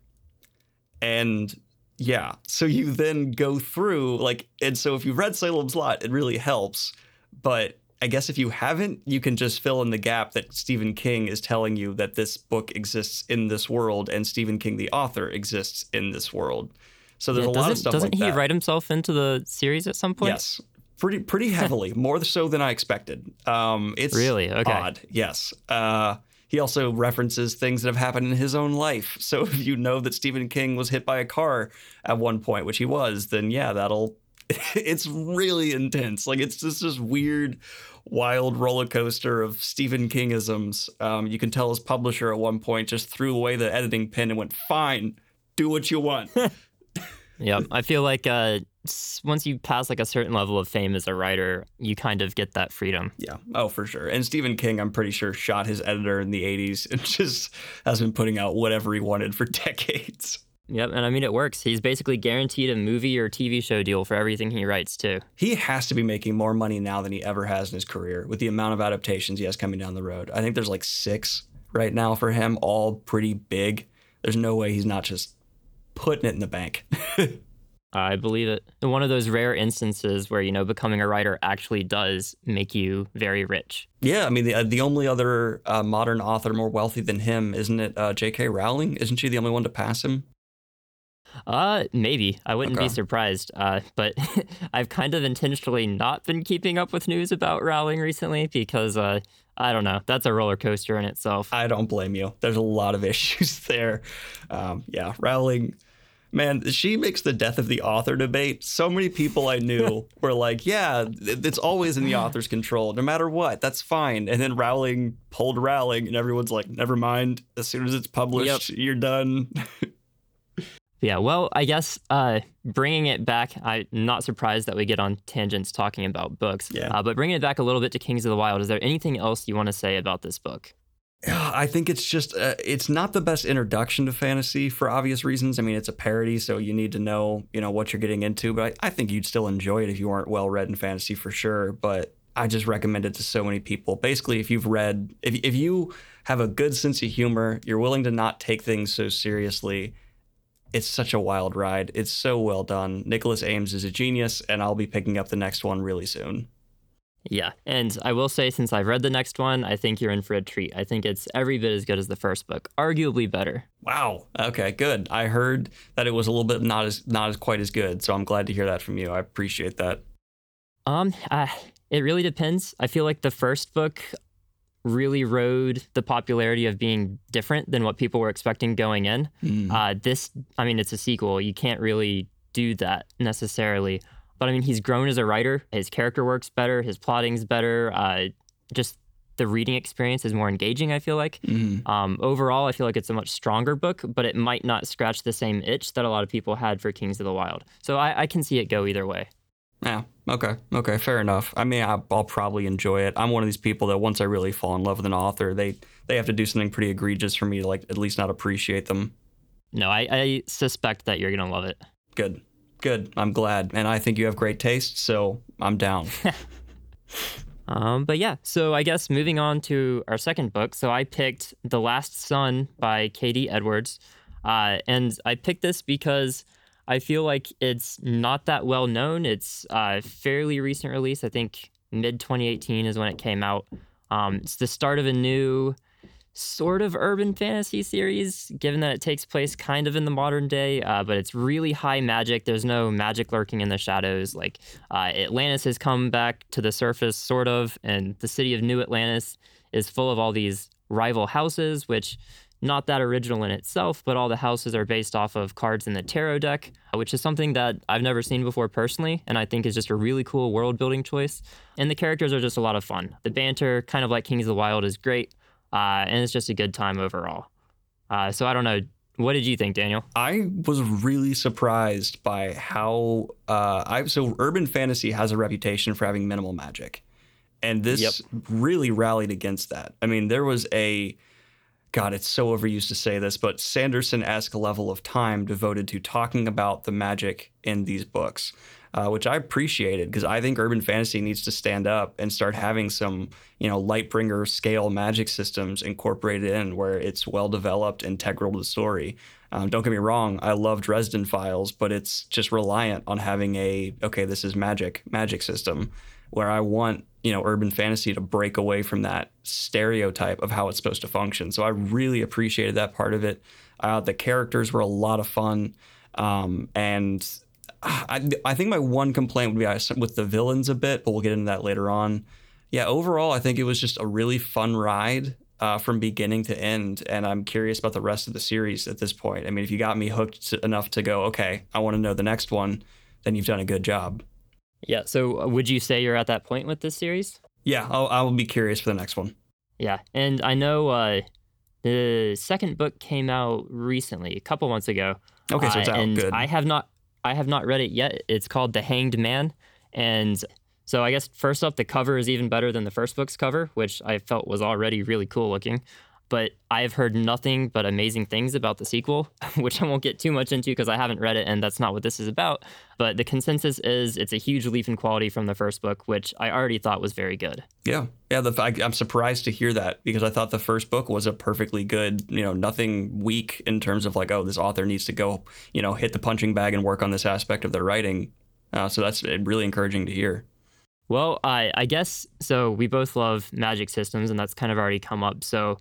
and yeah, so you then go through like, and so if you've read Salem's Lot, it really helps, but I guess if you haven't, you can just fill in the gap that Stephen King is telling you that this book exists in this world and Stephen King, the author, exists in this world. So there's yeah, a lot of stuff.
Doesn't
like
he
that.
write himself into the series at some point?
Yes, pretty pretty heavily, more so than I expected. Um, it's
really okay.
odd. Yes. Uh, he also references things that have happened in his own life. So if you know that Stephen King was hit by a car at one point, which he was, then yeah, that'll. It's really intense. Like it's just this weird wild roller coaster of Stephen Kingisms. Um, you can tell his publisher at one point just threw away the editing pen and went, "Fine, do what you want."
Yeah, I feel like uh, once you pass like a certain level of fame as a writer, you kind of get that freedom.
Yeah. Oh, for sure. And Stephen King, I'm pretty sure, shot his editor in the 80s and just has been putting out whatever he wanted for decades.
Yep, and I mean it works. He's basically guaranteed a movie or TV show deal for everything he writes too.
He has to be making more money now than he ever has in his career with the amount of adaptations he has coming down the road. I think there's like 6 right now for him, all pretty big. There's no way he's not just putting it in the bank.
I believe it. One of those rare instances where you know becoming a writer actually does make you very rich.
Yeah, I mean the uh, the only other uh, modern author more wealthy than him, isn't it? Uh, J.K. Rowling, isn't she the only one to pass him?
Uh, maybe. I wouldn't okay. be surprised. Uh, but I've kind of intentionally not been keeping up with news about Rowling recently because, uh, I don't know. That's a roller coaster in itself.
I don't blame you. There's a lot of issues there. Um, yeah, Rowling, man, she makes the death of the author debate. So many people I knew were like, yeah, it's always in the author's control, no matter what. That's fine. And then Rowling pulled Rowling, and everyone's like, never mind. As soon as it's published, yep. you're done.
Yeah, well, I guess uh, bringing it back, I'm not surprised that we get on tangents talking about books.
Yeah.
Uh, but bringing it back a little bit to Kings of the Wyld, is there anything else you want to say about this book?
I think it's just uh, it's not the best introduction to fantasy for obvious reasons. I mean, it's a parody, so you need to know you know what you're getting into. But I, I think you'd still enjoy it if you weren't well read in fantasy for sure. But I just recommend it to so many people. Basically, if you've read, if, if you have a good sense of humor, you're willing to not take things so seriously, it's such a wild ride. It's so well done. Nicholas Eames is a genius, and I'll be picking up the next one really soon.
Yeah, and I will say, since I've read the next one, I think you're in for a treat. I think it's every bit as good as the first book, arguably better.
Wow. Okay, good. I heard that it was a little bit not as not as quite as good, so I'm glad to hear that from you. I appreciate that.
Um, uh, it really depends. I feel like the first book really rode the popularity of being different than what people were expecting going in.
Mm.
Uh, this, I mean, it's a sequel. You can't really do that necessarily. But I mean, he's grown as a writer. His character works better. His plotting's better. Uh, just the reading experience is more engaging. I feel like.
Mhm.
Um, overall, I feel like it's a much stronger book, but it might not scratch the same itch that a lot of people had for Kings of the Wyld. So I, I can see it go either way.
Yeah. Okay. Okay. Fair enough. I mean, I, I'll probably enjoy it. I'm one of these people that once I really fall in love with an author, they they have to do something pretty egregious for me to like at least not appreciate them.
No, I, I suspect that you're gonna love it.
Good. Good. I'm glad, and I think you have great taste, so I'm down.
Um, but yeah, so I guess moving on to our second book. So I picked The Last Sun by K.D. Edwards. Uh, and I picked this because I feel like it's not that well known. It's a fairly recent release. I think mid 2018 is when it came out. Um, it's the start of a new sort of urban fantasy series, given that it takes place kind of in the modern day, uh, but it's really high magic. There's no magic lurking in the shadows. Like uh, Atlantis has come back to the surface, sort of, and the city of New Atlantis is full of all these rival houses, which not that original in itself, but all the houses are based off of cards in the tarot deck, which is something that I've never seen before personally, and I think is just a really cool world building choice. And the characters are just a lot of fun. The banter, kind of like Kings of the Wyld, is great, uh, and it's just a good time overall. Uh, so I don't know. What did you think, Daniel?
I was really surprised by how uh, I so urban fantasy has a reputation for having minimal magic, and this
Yep.
really rallied against that. I mean, there was a God, it's so overused to say this, but Sanderson-esque level of time devoted to talking about the magic in these books, uh, which I appreciated because I think urban fantasy needs to stand up and start having some, you know, Lightbringer scale magic systems incorporated in where it's well developed, integral to the story. Um, don't get me wrong, I love Dresden Files, but it's just reliant on having a okay, this is magic magic system where I want you know urban fantasy to break away from that stereotype of how it's supposed to function. So I really appreciated that part of it. Uh, the characters were a lot of fun, um, and I, I think my one complaint would be with the villains a bit, but we'll get into that later on. Yeah, overall, I think it was just a really fun ride uh, from beginning to end, and I'm curious about the rest of the series at this point. I mean, if you got me hooked enough to go, okay, I want to know the next one, then you've done a good job.
Yeah. So uh, would you say you're at that point with this series?
Yeah, I'll, I will be curious for the next one.
Yeah, and I know uh, the second book came out recently, a couple months ago.
Okay, so it's
Uh, and
Good.
I have not, I have not read it yet. It's called The Hanged Man, and so I guess first up, the cover is even better than the first book's cover, which I felt was already really cool looking. But I have heard nothing but amazing things about the sequel, which I won't get too much into because I haven't read it and that's not what this is about. But the consensus is it's a huge leap in quality from the first book, which I already thought was very good.
Yeah, yeah. The, I, I'm surprised to hear that because I thought the first book was a perfectly good, you know, nothing weak in terms of like, oh, this author needs to go, you know, hit the punching bag and work on this aspect of their writing. Uh, so that's uh, really encouraging to hear.
Well, I, I guess so. We both love magic systems, and that's kind of already come up. So,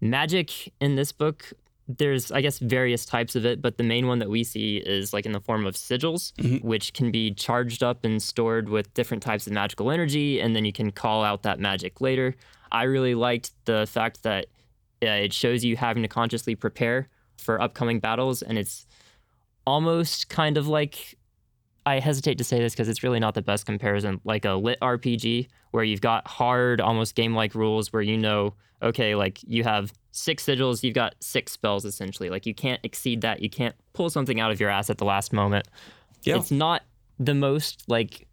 magic in this book, there's, I guess, various types of it, but the main one that we see is like in the form of sigils,
Mhm.
which can be charged up and stored with different types of magical energy, and then you can call out that magic later. I really liked the fact that uh, it shows you having to consciously prepare for upcoming battles, and it's almost kind of like I hesitate to say this because it's really not the best comparison, like a lit RPG where you've got hard, almost game like rules where you know, okay, like you have six sigils, you've got six spells essentially. Like you can't exceed that. You can't pull something out of your ass at the last moment.
Yeah.
It's not the most like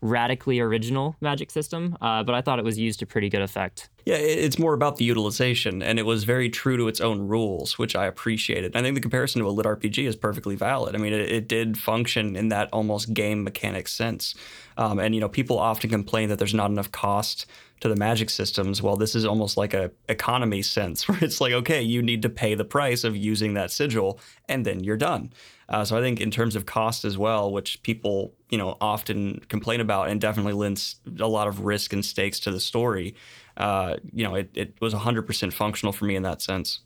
radically original magic system, uh, but I thought it was used to pretty good effect.
Yeah, it's more about the utilization, and it was very true to its own rules, which I appreciated. I think the comparison to a lit RPG is perfectly valid. I mean, it, it did function in that almost game mechanic sense. Um, and you know, people often complain that there's not enough cost to the magic systems. Well, this is almost like a economy sense, where it's like, okay, you need to pay the price of using that sigil, and then you're done. Uh, so I think in terms of cost as well, which people you know often complain about, and definitely lends a lot of risk and stakes to the story. Uh, you know, it, it was 100% functional for me in that sense.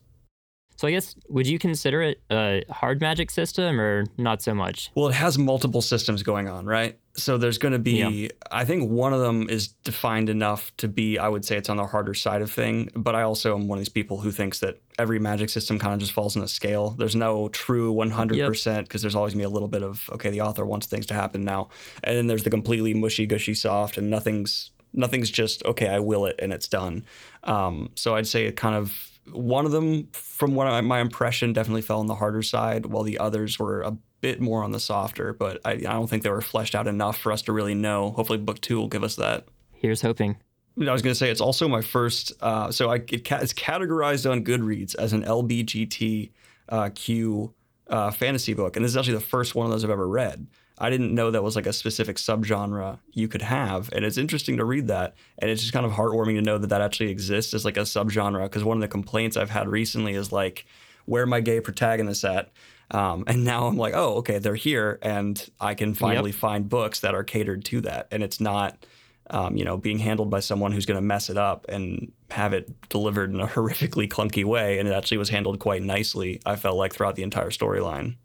So I guess would you consider it a hard magic system or not so much?
Well, it has multiple systems going on, right? So there's going to be yeah. I think one of them is defined enough to be I would say it's on the harder side of thing, but I also am one of these people who thinks that every magic system kind of just falls in a scale. There's no true 100% because yep. there's always going to be a little bit of okay, the author wants things to happen now. And then there's the completely mushy gushy soft and nothing's nothing's just okay, I will it and it's done. Um, so I'd say it kind of one of them, from what I, my impression, definitely fell on the harder side, while the others were a bit more on the softer. But I, I don't think they were fleshed out enough for us to really know. Hopefully, book two will give us that.
Here's hoping.
I was going to say it's also my first. Uh, so I, it, it's categorized on Goodreads as an LBGTQ uh, uh, fantasy book, and this is actually the first one of those I've ever read. I didn't know that was like a specific subgenre you could have. And it's interesting to read that. And it's just kind of heartwarming to know that that actually exists as like a subgenre. Because one of the complaints I've had recently is like, where are my gay protagonists at? Um, and now I'm like, oh, okay, they're here. And I can finally yep. find books that are catered to that. And it's not. Um, you know, being handled by someone who's going to mess it up and have it delivered in a horrifically clunky way. And it actually was handled quite nicely, I felt like, throughout the entire storyline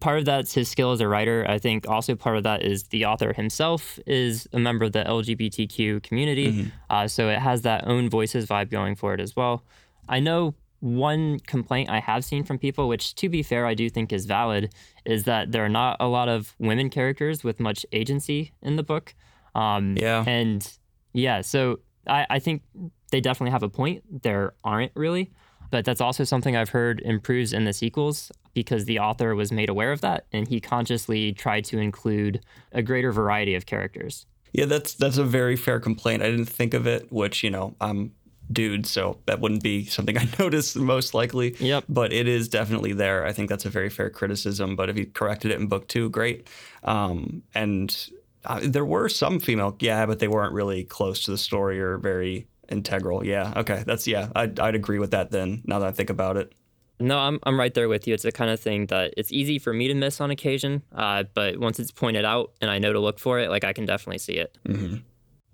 part of that's his skill as a writer. I think also part of that is the author himself is a member of the LGBTQ community. Mm-hmm. Uh, so it has that own voices vibe going for it as well. I know one complaint I have seen from people, which to be fair, I do think is valid, is that there are not a lot of women characters with much agency in the book. Um, yeah. And yeah, so I, I think they definitely have a point. There aren't really but that's also something I've heard improves in the sequels because the author was made aware of that and he consciously tried to include a greater variety of characters.
Yeah, that's that's a very fair complaint. I didn't think of it, which, you know, I'm dude, so that wouldn't be something I noticed most likely.
Yep.
But it is definitely there. I think that's a very fair criticism. But if you corrected it in book two, great. Um, and uh, there were some female, yeah, but they weren't really close to the story or very integral. Yeah. Okay. That's yeah. I'd, I'd agree with that. Then now that I think about it.
No, I'm I'm right there with you. It's the kind of thing that it's easy for me to miss on occasion, uh, but once it's pointed out and I know to look for it, like I can definitely see it. Mm-hmm.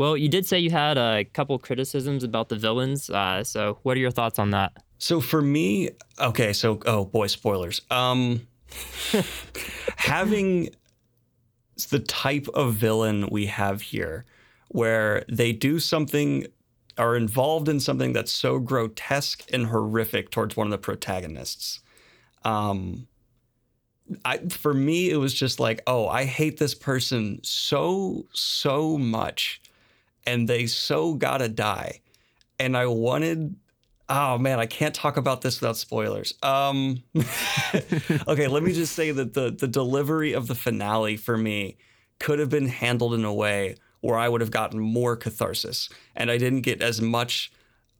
Well, you did say you had a couple criticisms about the villains. Uh, so, what are your thoughts on that?
So for me, okay, so oh boy, spoilers. Um, having the type of villain we have here, where they do something are involved in something that's so grotesque and horrific towards one of the protagonists. Um, I, for me, it was just like, oh, I hate this person so, so much, and they so gotta die. And I wanted, oh man, I can't talk about this without spoilers. Um, okay, let me just say that the the delivery of the finale for me could have been handled in a way where I would have gotten more catharsis. And I didn't get as much,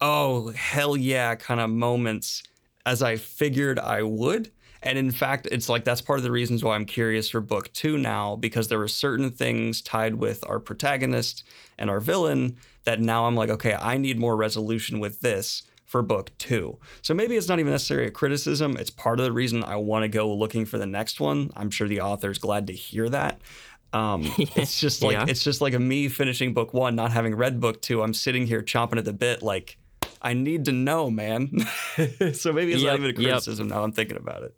oh, hell yeah, kind of moments as I figured I would. And in fact, it's like that's part of the reasons why I'm curious for book two now, because there were certain things tied with our protagonist and our villain that now I'm like, okay, I need more resolution with this for book two. So maybe it's not even necessarily a criticism. It's part of the reason I want to go looking for the next one. I'm sure the author's glad to hear that. Um, it's just like yeah. it's just like a me finishing book one, not having read book two. I'm sitting here chomping at the bit, like I need to know, man. so maybe it's yep, not even a criticism yep. now. I'm thinking about it.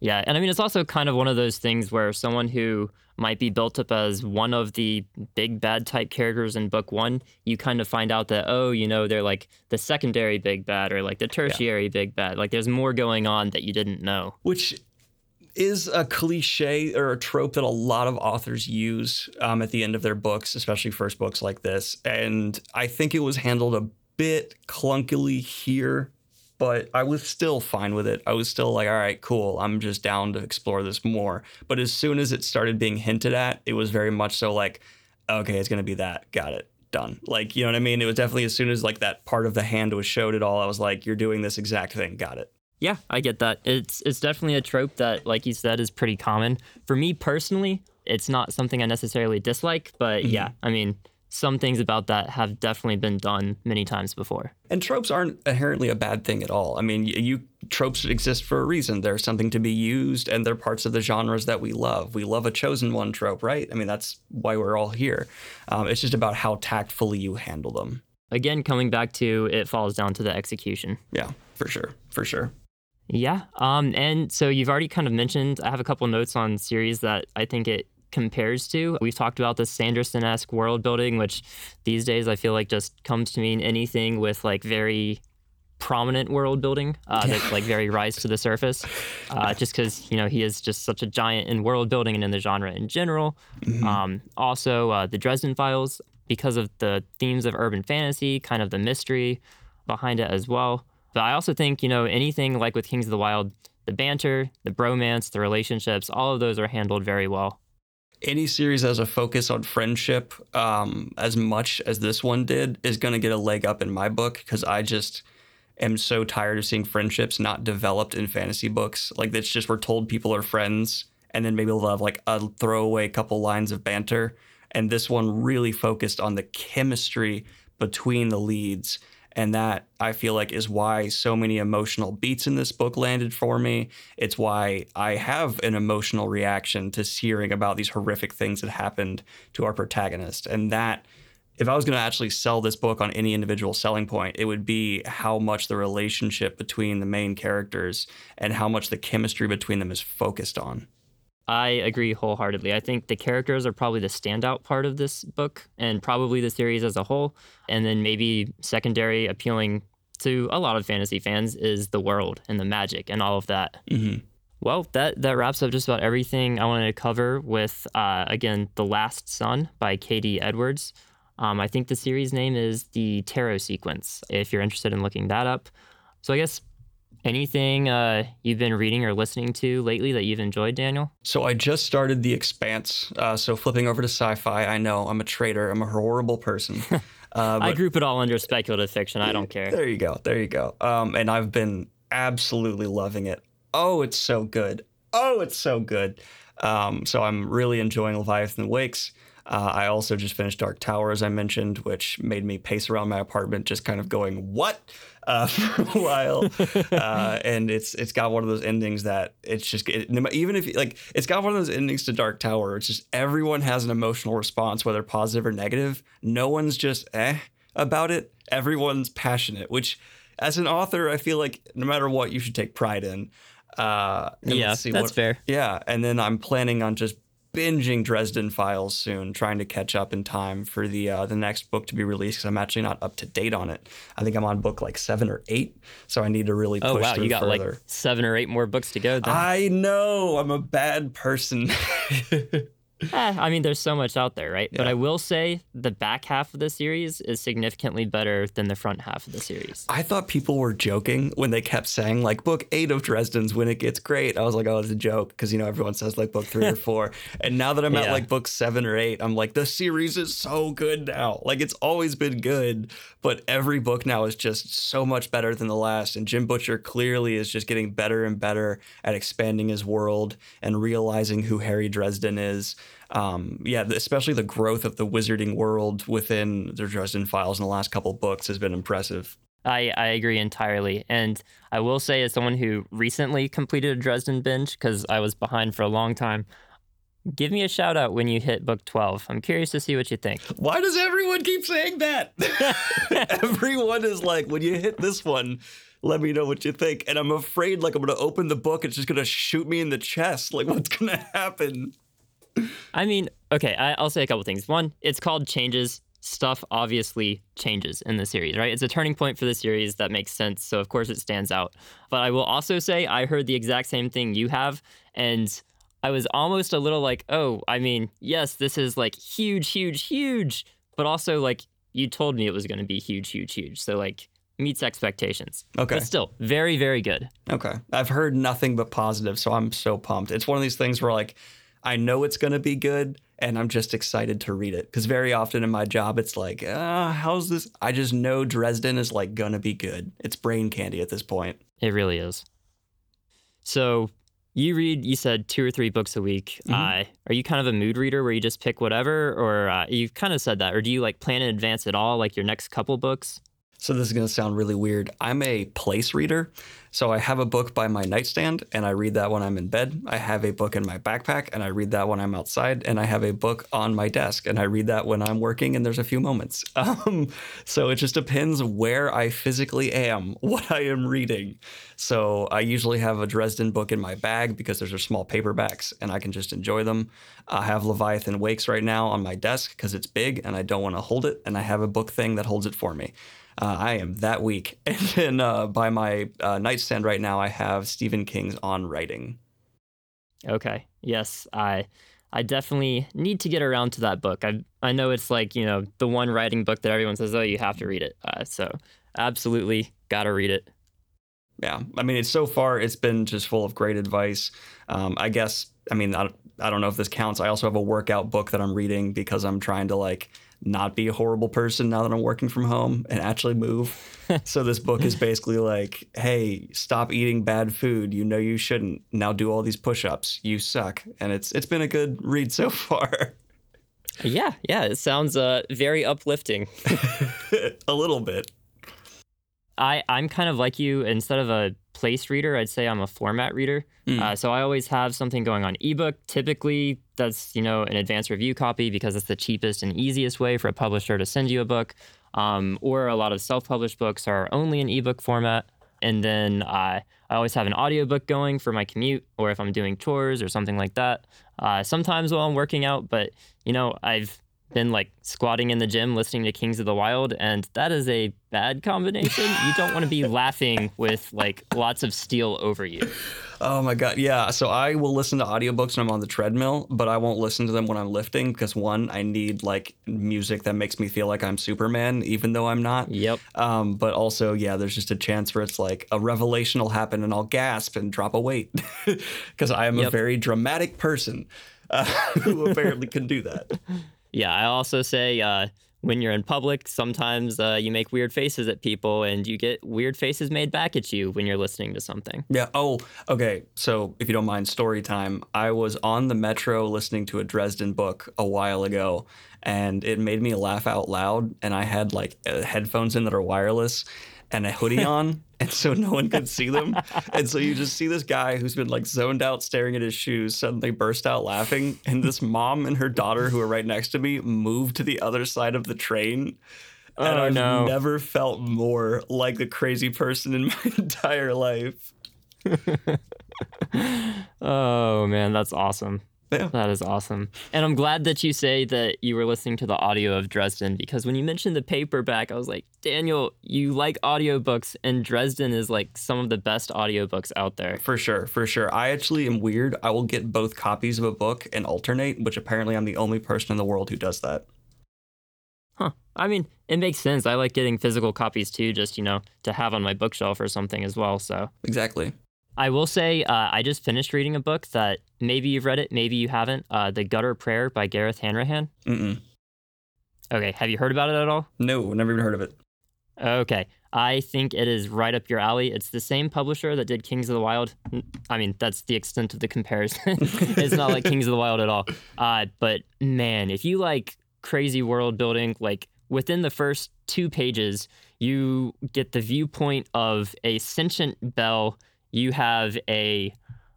Yeah, and I mean it's also kind of one of those things where someone who might be built up as one of the big bad type characters in book one, you kind of find out that oh, you know, they're like the secondary big bad or like the tertiary yeah. big bad. Like there's more going on that you didn't know.
Which is a cliche or a trope that a lot of authors use um, at the end of their books, especially first books like this. And I think it was handled a bit clunkily here, but I was still fine with it. I was still like, all right, cool. I'm just down to explore this more. But as soon as it started being hinted at, it was very much so like, okay, it's gonna be that. Got it. Done. Like, you know what I mean? It was definitely as soon as like that part of the hand was showed at all, I was like, you're doing this exact thing. Got it.
Yeah, I get that. It's it's definitely a trope that, like you said, is pretty common. For me personally, it's not something I necessarily dislike, but yeah, mm-hmm. I mean, some things about that have definitely been done many times before.
And tropes aren't inherently a bad thing at all. I mean, you tropes exist for a reason. They're something to be used, and they're parts of the genres that we love. We love a chosen one trope, right? I mean, that's why we're all here. Um, it's just about how tactfully you handle them.
Again, coming back to it falls down to the execution.
Yeah, for sure, for sure.
Yeah. Um, and so you've already kind of mentioned, I have a couple notes on series that I think it compares to. We've talked about the Sanderson esque world building, which these days I feel like just comes to mean anything with like very prominent world building uh, that like very rise to the surface uh, just because you know he is just such a giant in world building and in the genre in general. Um, also uh, the dresden files because of the themes of urban fantasy kind of the mystery behind it as well. But i also think you know anything like with kings of the Wyld the banter the bromance the relationships all of those are handled very well
any series that has a focus on friendship um, as much as this one did is going to get a leg up in my book because I just am so tired of seeing friendships not developed in fantasy books. Like it's just we're told people are friends and then maybe they'll have like a throwaway couple lines of banter. And this one really focused on the chemistry between the leads. And that I feel like is why so many emotional beats in this book landed for me. It's why I have an emotional reaction to hearing about these horrific things that happened to our protagonist. And that, if I was going to actually sell this book on any individual selling point, it would be how much the relationship between the main characters and how much the chemistry between them is focused on.
I agree wholeheartedly. I think the characters are probably the standout part of this book and probably the series as a whole. And then maybe secondary appealing to a lot of fantasy fans is the world and the magic and all of that.
Mm-hmm.
Well, that, that wraps up just about everything I wanted to cover with, uh, again, The Last Sun by K.D. Edwards. Um, I think the series name is the Tarot Sequence, if you're interested in looking that up. So I guess anything uh, you've been reading or listening to lately that you've enjoyed, Daniel?
So I just started The Expanse. Uh, so flipping over to sci-fi, I know I'm a traitor. I'm a horrible person. Uh,
I group it all under speculative fiction. I don't care.
There you go. There you go. Um, and I've been absolutely loving it. Oh, it's so good. Oh, it's so good. Um, so I'm really enjoying Leviathan Wakes. Uh, I also just finished Dark Tower, as I mentioned, which made me pace around my apartment, just kind of going, "What?" Uh, for a while. uh, and it's it's got one of those endings that it's just it, even if like it's got one of those endings to Dark Tower. It's just everyone has an emotional response, whether positive or negative. No one's just eh about it. Everyone's passionate, which as an author, I feel like no matter what, you should take pride in. Uh,
Yeah,
see
that's
what-
fair.
Yeah, and then I'm planning on just binging Dresden Files soon, trying to catch up in time for the uh, the next book to be released because I'm actually not up to date on it. I think I'm on book like seven or eight, so I need to really Push
Oh
wow,
you got
further.
like seven or eight more books to go. Then.
I know I'm a bad person.
Eh, I mean, there's so much out there, right? But I will say the back half of the series is significantly better than the front half of the series.
I thought people were joking when they kept saying like book eight of Dresden's when it gets great. I was like, oh, it's a joke because you know everyone says like book three or four. And now that I'm at like book seven or eight, I'm like the series is so good now. Like it's always been good, but every book now is just so much better than the last. And Jim Butcher clearly is just getting better and better at expanding his world and realizing who Harry Dresden is. Um, yeah, especially the growth of the wizarding world within the Dresden Files in the last couple books has been impressive.
I, I agree entirely. And I will say, as someone who recently completed a Dresden binge, because I was behind for a long time, give me a shout out when you hit book 12. I'm curious to see what you think.
Why does everyone keep saying that? everyone is like, when you hit this one, let me know what you think. And I'm afraid, like, I'm going to open the book, it's just going to shoot me in the chest. Like, what's going to happen?
I mean, okay, I, I'll say a couple things. One, it's called Changes. Stuff obviously changes in the series, right? It's a turning point for the series that makes sense. So, of course, it stands out. But I will also say I heard the exact same thing you have. And I was almost a little like, oh, I mean, yes, this is like huge, huge, huge. But also, like, you told me it was going to be huge, huge, huge. So, like, meets expectations.
Okay.
But still, very, very good.
Okay. I've heard nothing but positive, so I'm so pumped. It's one of these things where, like, I know it's going to be good and I'm just excited to read it because very often in my job it's like, uh, how's this? I just know Dresden is like going to be good. It's brain candy at this point.
It really is. So you read, you said two or three books a week.
Mhm.
Uh, are you kind of a mood reader where you just pick whatever, or uh, you kind of said that, or do you like plan in advance at all, like your next couple books?
So this is going to sound really weird. I'm a place reader. So I have a book by my nightstand and I read that when I'm in bed. I have a book in my backpack and I read that when I'm outside. And I have a book on my desk and I read that when I'm working and there's a few moments. Um, so it just depends where I physically am, what I am reading. So I usually have a Dresden book in my bag because those are small paperbacks and I can just enjoy them. I have Leviathan Wakes right now on my desk because it's big and I don't want to hold it. And I have a book thing that holds it for me. Uh, I am that weak. And then uh, by my uh, nightstand right now, I have Stephen King's On Writing.
Okay. Yes, I I definitely need to get around to that book. I I know it's like, you know, the one writing book that everyone says, "Oh, you have to read it." Uh, so, absolutely got to read it.
Yeah, I mean, it's so far it's been just full of great advice. Um, I guess, I mean, I, I don't know if this counts. I also have a workout book that I'm reading because I'm trying to like not be a horrible person now that I'm working from home and actually move. so this book is basically like, hey, stop eating bad food. You know you shouldn't. Now do all these push-ups. You suck. And it's it's been a good read so far.
Yeah, yeah, it sounds uh very uplifting.
a little bit.
I I'm kind of like you. Instead of a place reader, I'd say I'm a format reader.
Mm.
Uh, so I always have something going on ebook. Typically, that's you know an advanced review copy because it's the cheapest and easiest way for a publisher to send you a book. Um, or a lot of self-published books are only in ebook format. And then I I always have an audiobook going for my commute or if I'm doing chores or something like that. Uh, sometimes while I'm working out, but you know I've been like squatting in the gym listening to Kings of the Wyld, and that is a bad combination. you don't want to be laughing with like lots of steel over you.
Oh my god, yeah. So I will listen to audiobooks when I'm on the treadmill, but I won't listen to them when I'm lifting because one, I need like music that makes me feel like I'm Superman, even though I'm not.
Yep.
Um, but also, yeah, there's just a chance where it's like a revelation will happen and I'll gasp and drop a weight because I am a very dramatic person uh, who apparently can do that.
Yeah, I also say uh, when you're in public, sometimes uh, you make weird faces at people, and you get weird faces made back at you when you're listening to something.
Yeah. Oh, okay. So, if you don't mind story time, I was on the metro listening to a Dresden book a while ago, and it made me laugh out loud. And I had like uh, headphones in that are wireless and a hoodie on, and so no one could see them. And so you just see this guy who's been like zoned out staring at his shoes suddenly burst out laughing, and this mom and her daughter who are right next to me moved to the other side of the train. And
Oh,
I've
no.
never felt more like a crazy person in my entire life.
Oh man, that's awesome.
Yeah.
That is awesome. And I'm glad that you say that you were listening to the audio of Dresden because when you mentioned the paperback, I was like, Daniel, you like audiobooks, and Dresden is like some of the best audiobooks out there.
For sure, for sure. I actually am weird. I will get both copies of a book and alternate, which apparently I'm the only person in the world who does that.
Huh. I mean, it makes sense. I like getting physical copies too, just, you know, to have on my bookshelf or something as well. So
Exactly.
I will say, uh, I just finished reading a book that maybe you've read it, maybe you haven't. Uh, the Gutter Prayer by Gareth Hanrahan.
Mm-mm.
Okay. Have you heard about it at all?
No, never even heard of it.
Okay. I think it is right up your alley. It's the same publisher that did Kings of the Wyld. I mean, that's the extent of the comparison. it's not like Kings of the Wyld at all. Uh, but man, if you like crazy world building, like within the first two pages, you get the viewpoint of a sentient bell. You have a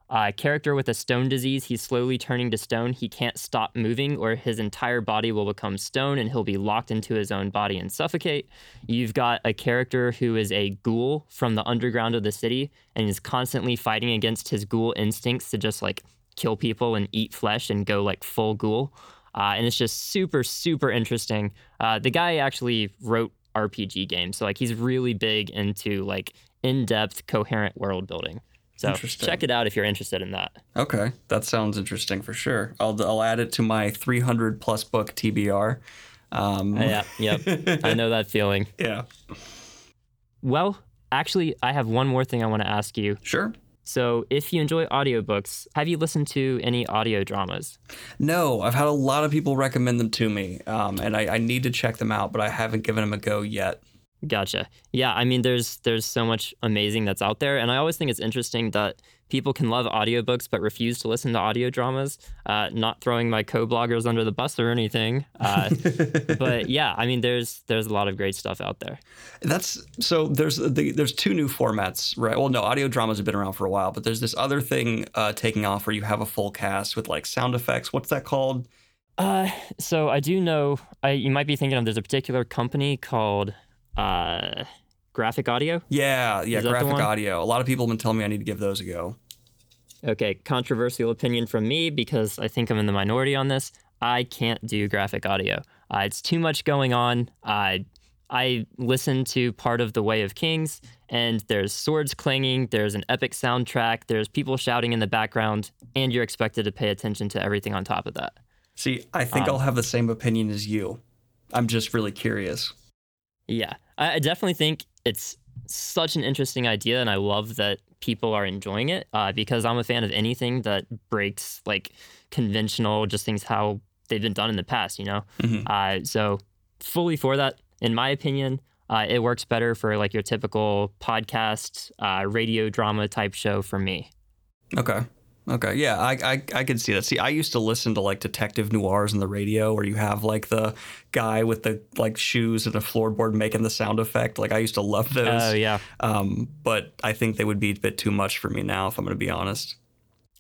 uh, character with a stone disease. He's slowly turning to stone. He can't stop moving, or his entire body will become stone and he'll be locked into his own body and suffocate. You've got a character who is a ghoul from the underground of the city and is constantly fighting against his ghoul instincts to just like kill people and eat flesh and go like full ghoul. Uh, and it's just super, super interesting. Uh, the guy actually wrote RPG games, so like he's really big into like in-depth, coherent world building. So check it out if you're interested in that.
Okay, that sounds interesting for sure. I'll I'll add it to my 300 plus book TBR. Um,
yeah, yep. I know that feeling.
yeah,
Well, actually, I have one more thing I want to ask you.
sure.
So, if you enjoy audiobooks, have you listened to any audio dramas?
No, I've had a lot of people recommend them to me, um, and I, I need to check them out, but I haven't given them a go yet.
Gotcha. Yeah, I mean there's there's so much amazing that's out there and I always think it's interesting that people can love audiobooks but refuse to listen to audio dramas. Uh, not throwing my co-bloggers under the bus or anything. Uh, but yeah, I mean there's there's a lot of great stuff out there.
That's so there's the, there's two new formats, right? Well, no, audio dramas have been around for a while, but there's this other thing uh, taking off where you have a full cast with like sound effects. What's that called?
Uh, so I do know I you might be thinking of there's a particular company called uh, graphic audio.
Yeah, yeah,
Is that the
graphic audio. A lot of people have been telling me I need to give those a go.
Okay, controversial opinion from me because I think I'm in the minority on this. I can't do graphic audio. Uh, it's too much going on. I I listen to part of The Way of Kings, and there's swords clanging, there's an epic soundtrack, there's people shouting in the background, and you're expected to pay attention to everything on top of that.
See, I think I'll have the same opinion as you. I'm just really curious.
Yeah, I I definitely think it's such an interesting idea, and I love that people are enjoying it uh, because I'm a fan of anything that breaks like conventional, just things how they've been done in the past, you know?
Mhm.
Uh, so, fully for that, in my opinion, uh, it works better for like your typical podcast, uh, radio drama type show for me.
Okay. Okay. Yeah, I, I I could see that. See, I used to listen to like detective noirs on the radio where you have like the guy with the like shoes and a floorboard making the sound effect. Like I used to love those.
Oh, yeah.
Um, but I think they would be a bit too much for me now if I'm going to be honest.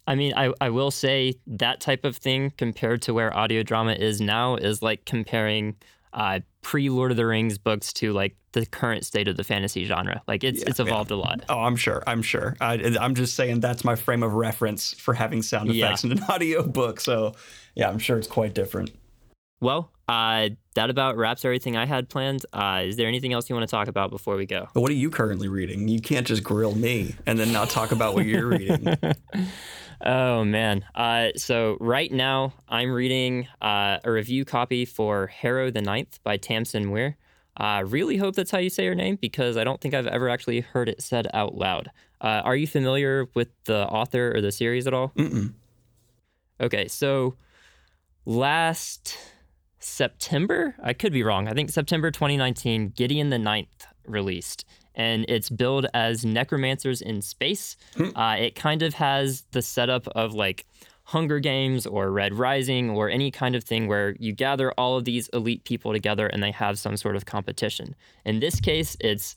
I mean, I, I will say that type of thing compared to where audio drama is now is like comparing uh, pre Lord of the Rings books to like the current state of the fantasy genre. Like it's it's
yeah.
evolved a lot.
Oh, I'm sure. I'm sure. I, I'm just saying that's my frame of reference for having sound
Yeah.
effects in an audio book. So, yeah, I'm sure it's quite different.
Well, uh, that about wraps everything I had planned. Uh, is there anything else you want to talk about before we go?
What are you currently reading? You can't just grill me and then not talk about what you're reading.
Oh man. Uh, so right now I'm reading uh, a review copy for Harrow the Ninth by Tamsyn Muir. I really hope that's how you say her name because I don't think I've ever actually heard it said out loud. Uh, are you familiar with the author or the series at all?
Mm-mm.
Okay, so last September, I could be wrong. I think September 2019, Gideon the Ninth released, and it's billed as Necromancers in Space. Uh, it kind of has the setup of like Hunger Games or Red Rising or any kind of thing where you gather all of these elite people together and they have some sort of competition. In this case, it's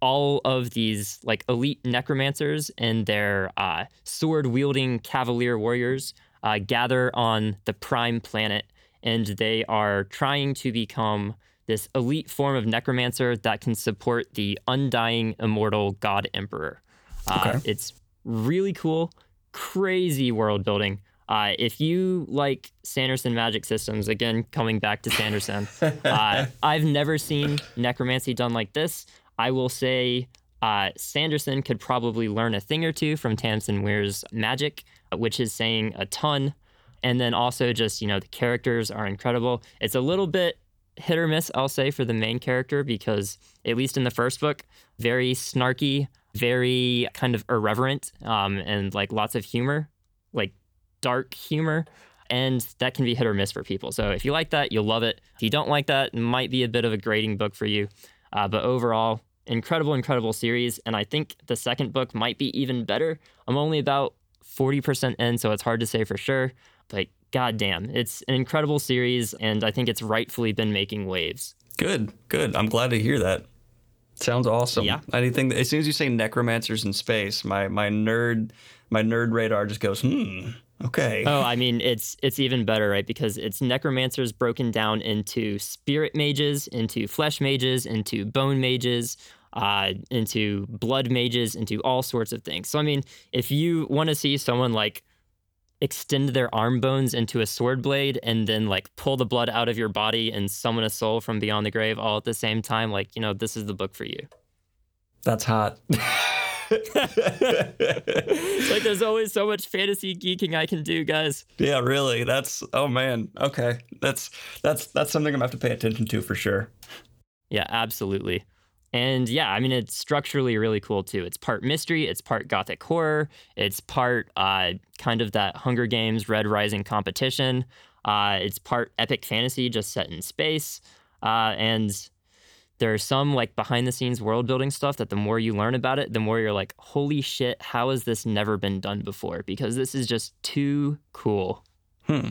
all of these like elite necromancers and their uh, sword wielding cavalier warriors uh, gather on the prime planet and they are trying to become this elite form of necromancer that can support the undying immortal god emperor uh, it's really cool crazy world building uh, if you like Sanderson magic systems, again, coming back to Sanderson, uh, I've never seen necromancy done like this. I will say uh, Sanderson could probably learn a thing or two from Tamsyn Muir's magic, which is saying a ton. And then also just, you know, the characters are incredible. It's a little bit hit or miss, I'll say, for the main character because, at least in the first book, very snarky, very kind of irreverent, um, and like lots of humor, like dark humor. And that can be hit or miss for people. So if you like that, you'll love it. If you don't like that, it might be a bit of a grading book for you. Uh, but overall, incredible, incredible series. And I think the second book might be even better. I'm only about 40% in, so it's hard to say for sure. But goddamn, it's an incredible series. And I think it's rightfully been making waves.
Good, good. I'm glad to hear that. Sounds awesome.
Yeah.
Anything as soon as you say necromancers in space, my my nerd my nerd radar just goes, hmm. Okay.
Oh, I mean, it's it's even better, right? Because it's necromancers broken down into spirit mages, into flesh mages, into bone mages, uh, into blood mages, into all sorts of things. So, I mean, if you want to see someone like extend their arm bones into a sword blade and then like pull the blood out of your body and summon a soul from beyond the grave all at the same time, like you know, this is the book for you.
That's hot.
It's like there's always so much fantasy geeking I can do, guys.
yeah, really. That's oh man. Okay. That's that's that's something I'm gonna have to pay attention to for sure.
Yeah, absolutely. And yeah, I mean, it's structurally really cool too. It's part mystery, it's part gothic horror, it's part uh, kind of that Hunger Games Red Rising competition. Uh, it's part epic fantasy just set in space. Uh, and there's some like behind the scenes world building stuff that the more you learn about it, the more you're like, holy shit, how has this never been done before? Because this is just too cool.
Hmm.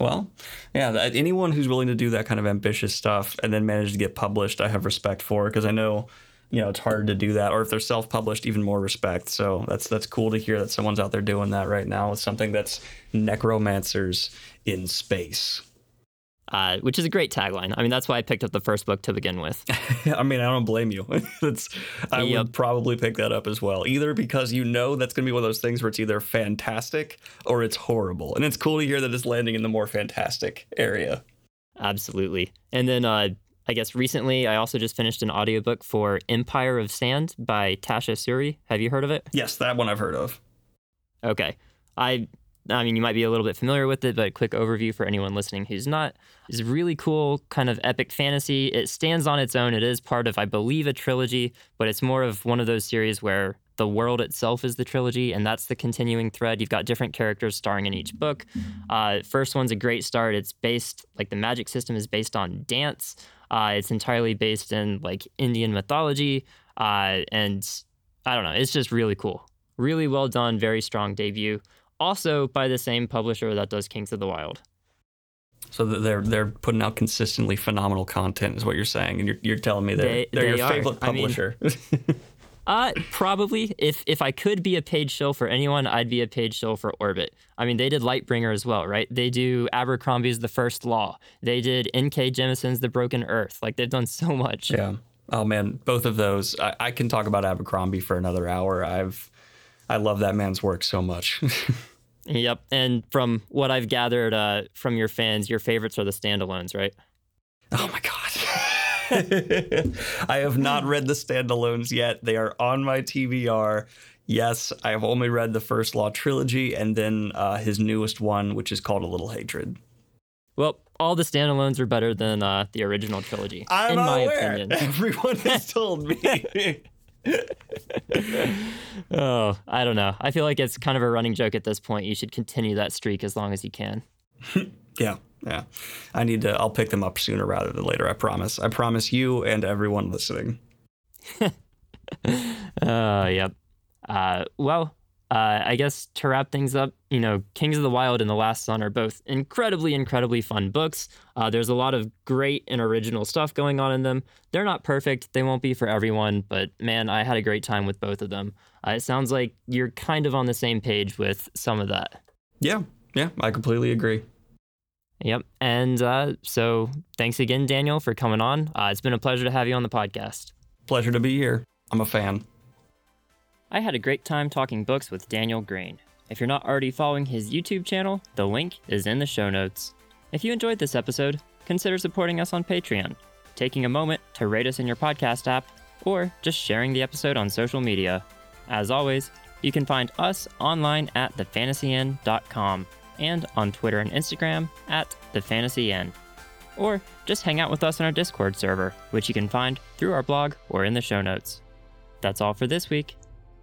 Well, yeah, anyone who's willing to do that kind of ambitious stuff and then manage to get published, I have respect for because I know, you know, it's hard to do that. Or if they're self-published, even more respect. So that's that's cool to hear that someone's out there doing that right now. It's something that's necromancers in space
uh, which is a great tagline. I mean, that's why I picked up the first book to begin with.
I mean, I don't blame you. it's, I yep. would probably pick that up as well, either because you know that's going to be one of those things where it's either fantastic or it's horrible. And it's cool to hear that it's landing in the more fantastic area.
Absolutely. And then uh, I guess recently I also just finished an audiobook for Empire of Sand by Tasha Suri. Have you heard of it?
Yes, that one I've heard of.
Okay. I I mean, you might be a little bit familiar with it, but a quick overview for anyone listening who's not is really cool, kind of epic fantasy. It stands on its own. It is part of, I believe, a trilogy, but it's more of one of those series where the world itself is the trilogy, and that's the continuing thread. You've got different characters starring in each book. Uh, first one's a great start. It's based, like, the magic system is based on dance. Uh, it's entirely based in, like, Indian mythology. Uh, and I don't know, it's just really cool. Really well done, very strong debut also by the same publisher that does Kings of the Wyld.
So they're they're putting out consistently phenomenal content, is what you're saying, and you're, you're telling me they're, they, are they your are. favorite publisher. I
mean, uh, probably. If if I could be a page shill for anyone, I'd be a page shill for Orbit. I mean, they did Lightbringer as well, right? They do Abercrombie's The First Law. They did N.K. Jemisin's The Broken Earth. Like they've done so much.
Yeah. Oh man, both of those. I, I can talk about Abercrombie for another hour. I've I love that man's work so much.
yep. And from what I've gathered uh, from your fans, your favorites are the standalones, right?
Oh my God. I have not read the standalones yet. They are on my TBR. Yes, I have only read the First Law trilogy and then uh, his newest one, which is called A Little Hatred.
Well, all the standalones are better than uh, the original trilogy,
I'm
in my
aware.
opinion.
Everyone has told me.
oh, I don't know. I feel like it's kind of a running joke at this point. You should continue that streak as long as you can.
yeah, yeah. I need to. I'll pick them up sooner rather than later. I promise. I promise you and everyone listening.
Oh, uh, yep. Uh, well, uh, I guess to wrap things up, you know, Kings of the Wyld and The Last Sun are both incredibly, incredibly fun books. Uh, there's a lot of great and original stuff going on in them. They're not perfect, they won't be for everyone, but man, I had a great time with both of them. Uh, it sounds like you're kind of on the same page with some of that.
Yeah, yeah, I completely agree.
Yep. And uh, so thanks again, Daniel, for coming on. Uh, it's been a pleasure to have you on the podcast.
Pleasure to be here. I'm a fan.
I had a great time talking books with Daniel Greene. If you're not already following his YouTube channel, the link is in the show notes. If you enjoyed this episode, consider supporting us on Patreon, taking a moment to rate us in your podcast app, or just sharing the episode on social media. As always, you can find us online at thefantasyinn.com and on Twitter and Instagram at thefantasyinn. Or just hang out with us on our Discord server, which you can find through our blog or in the show notes. That's all for this week.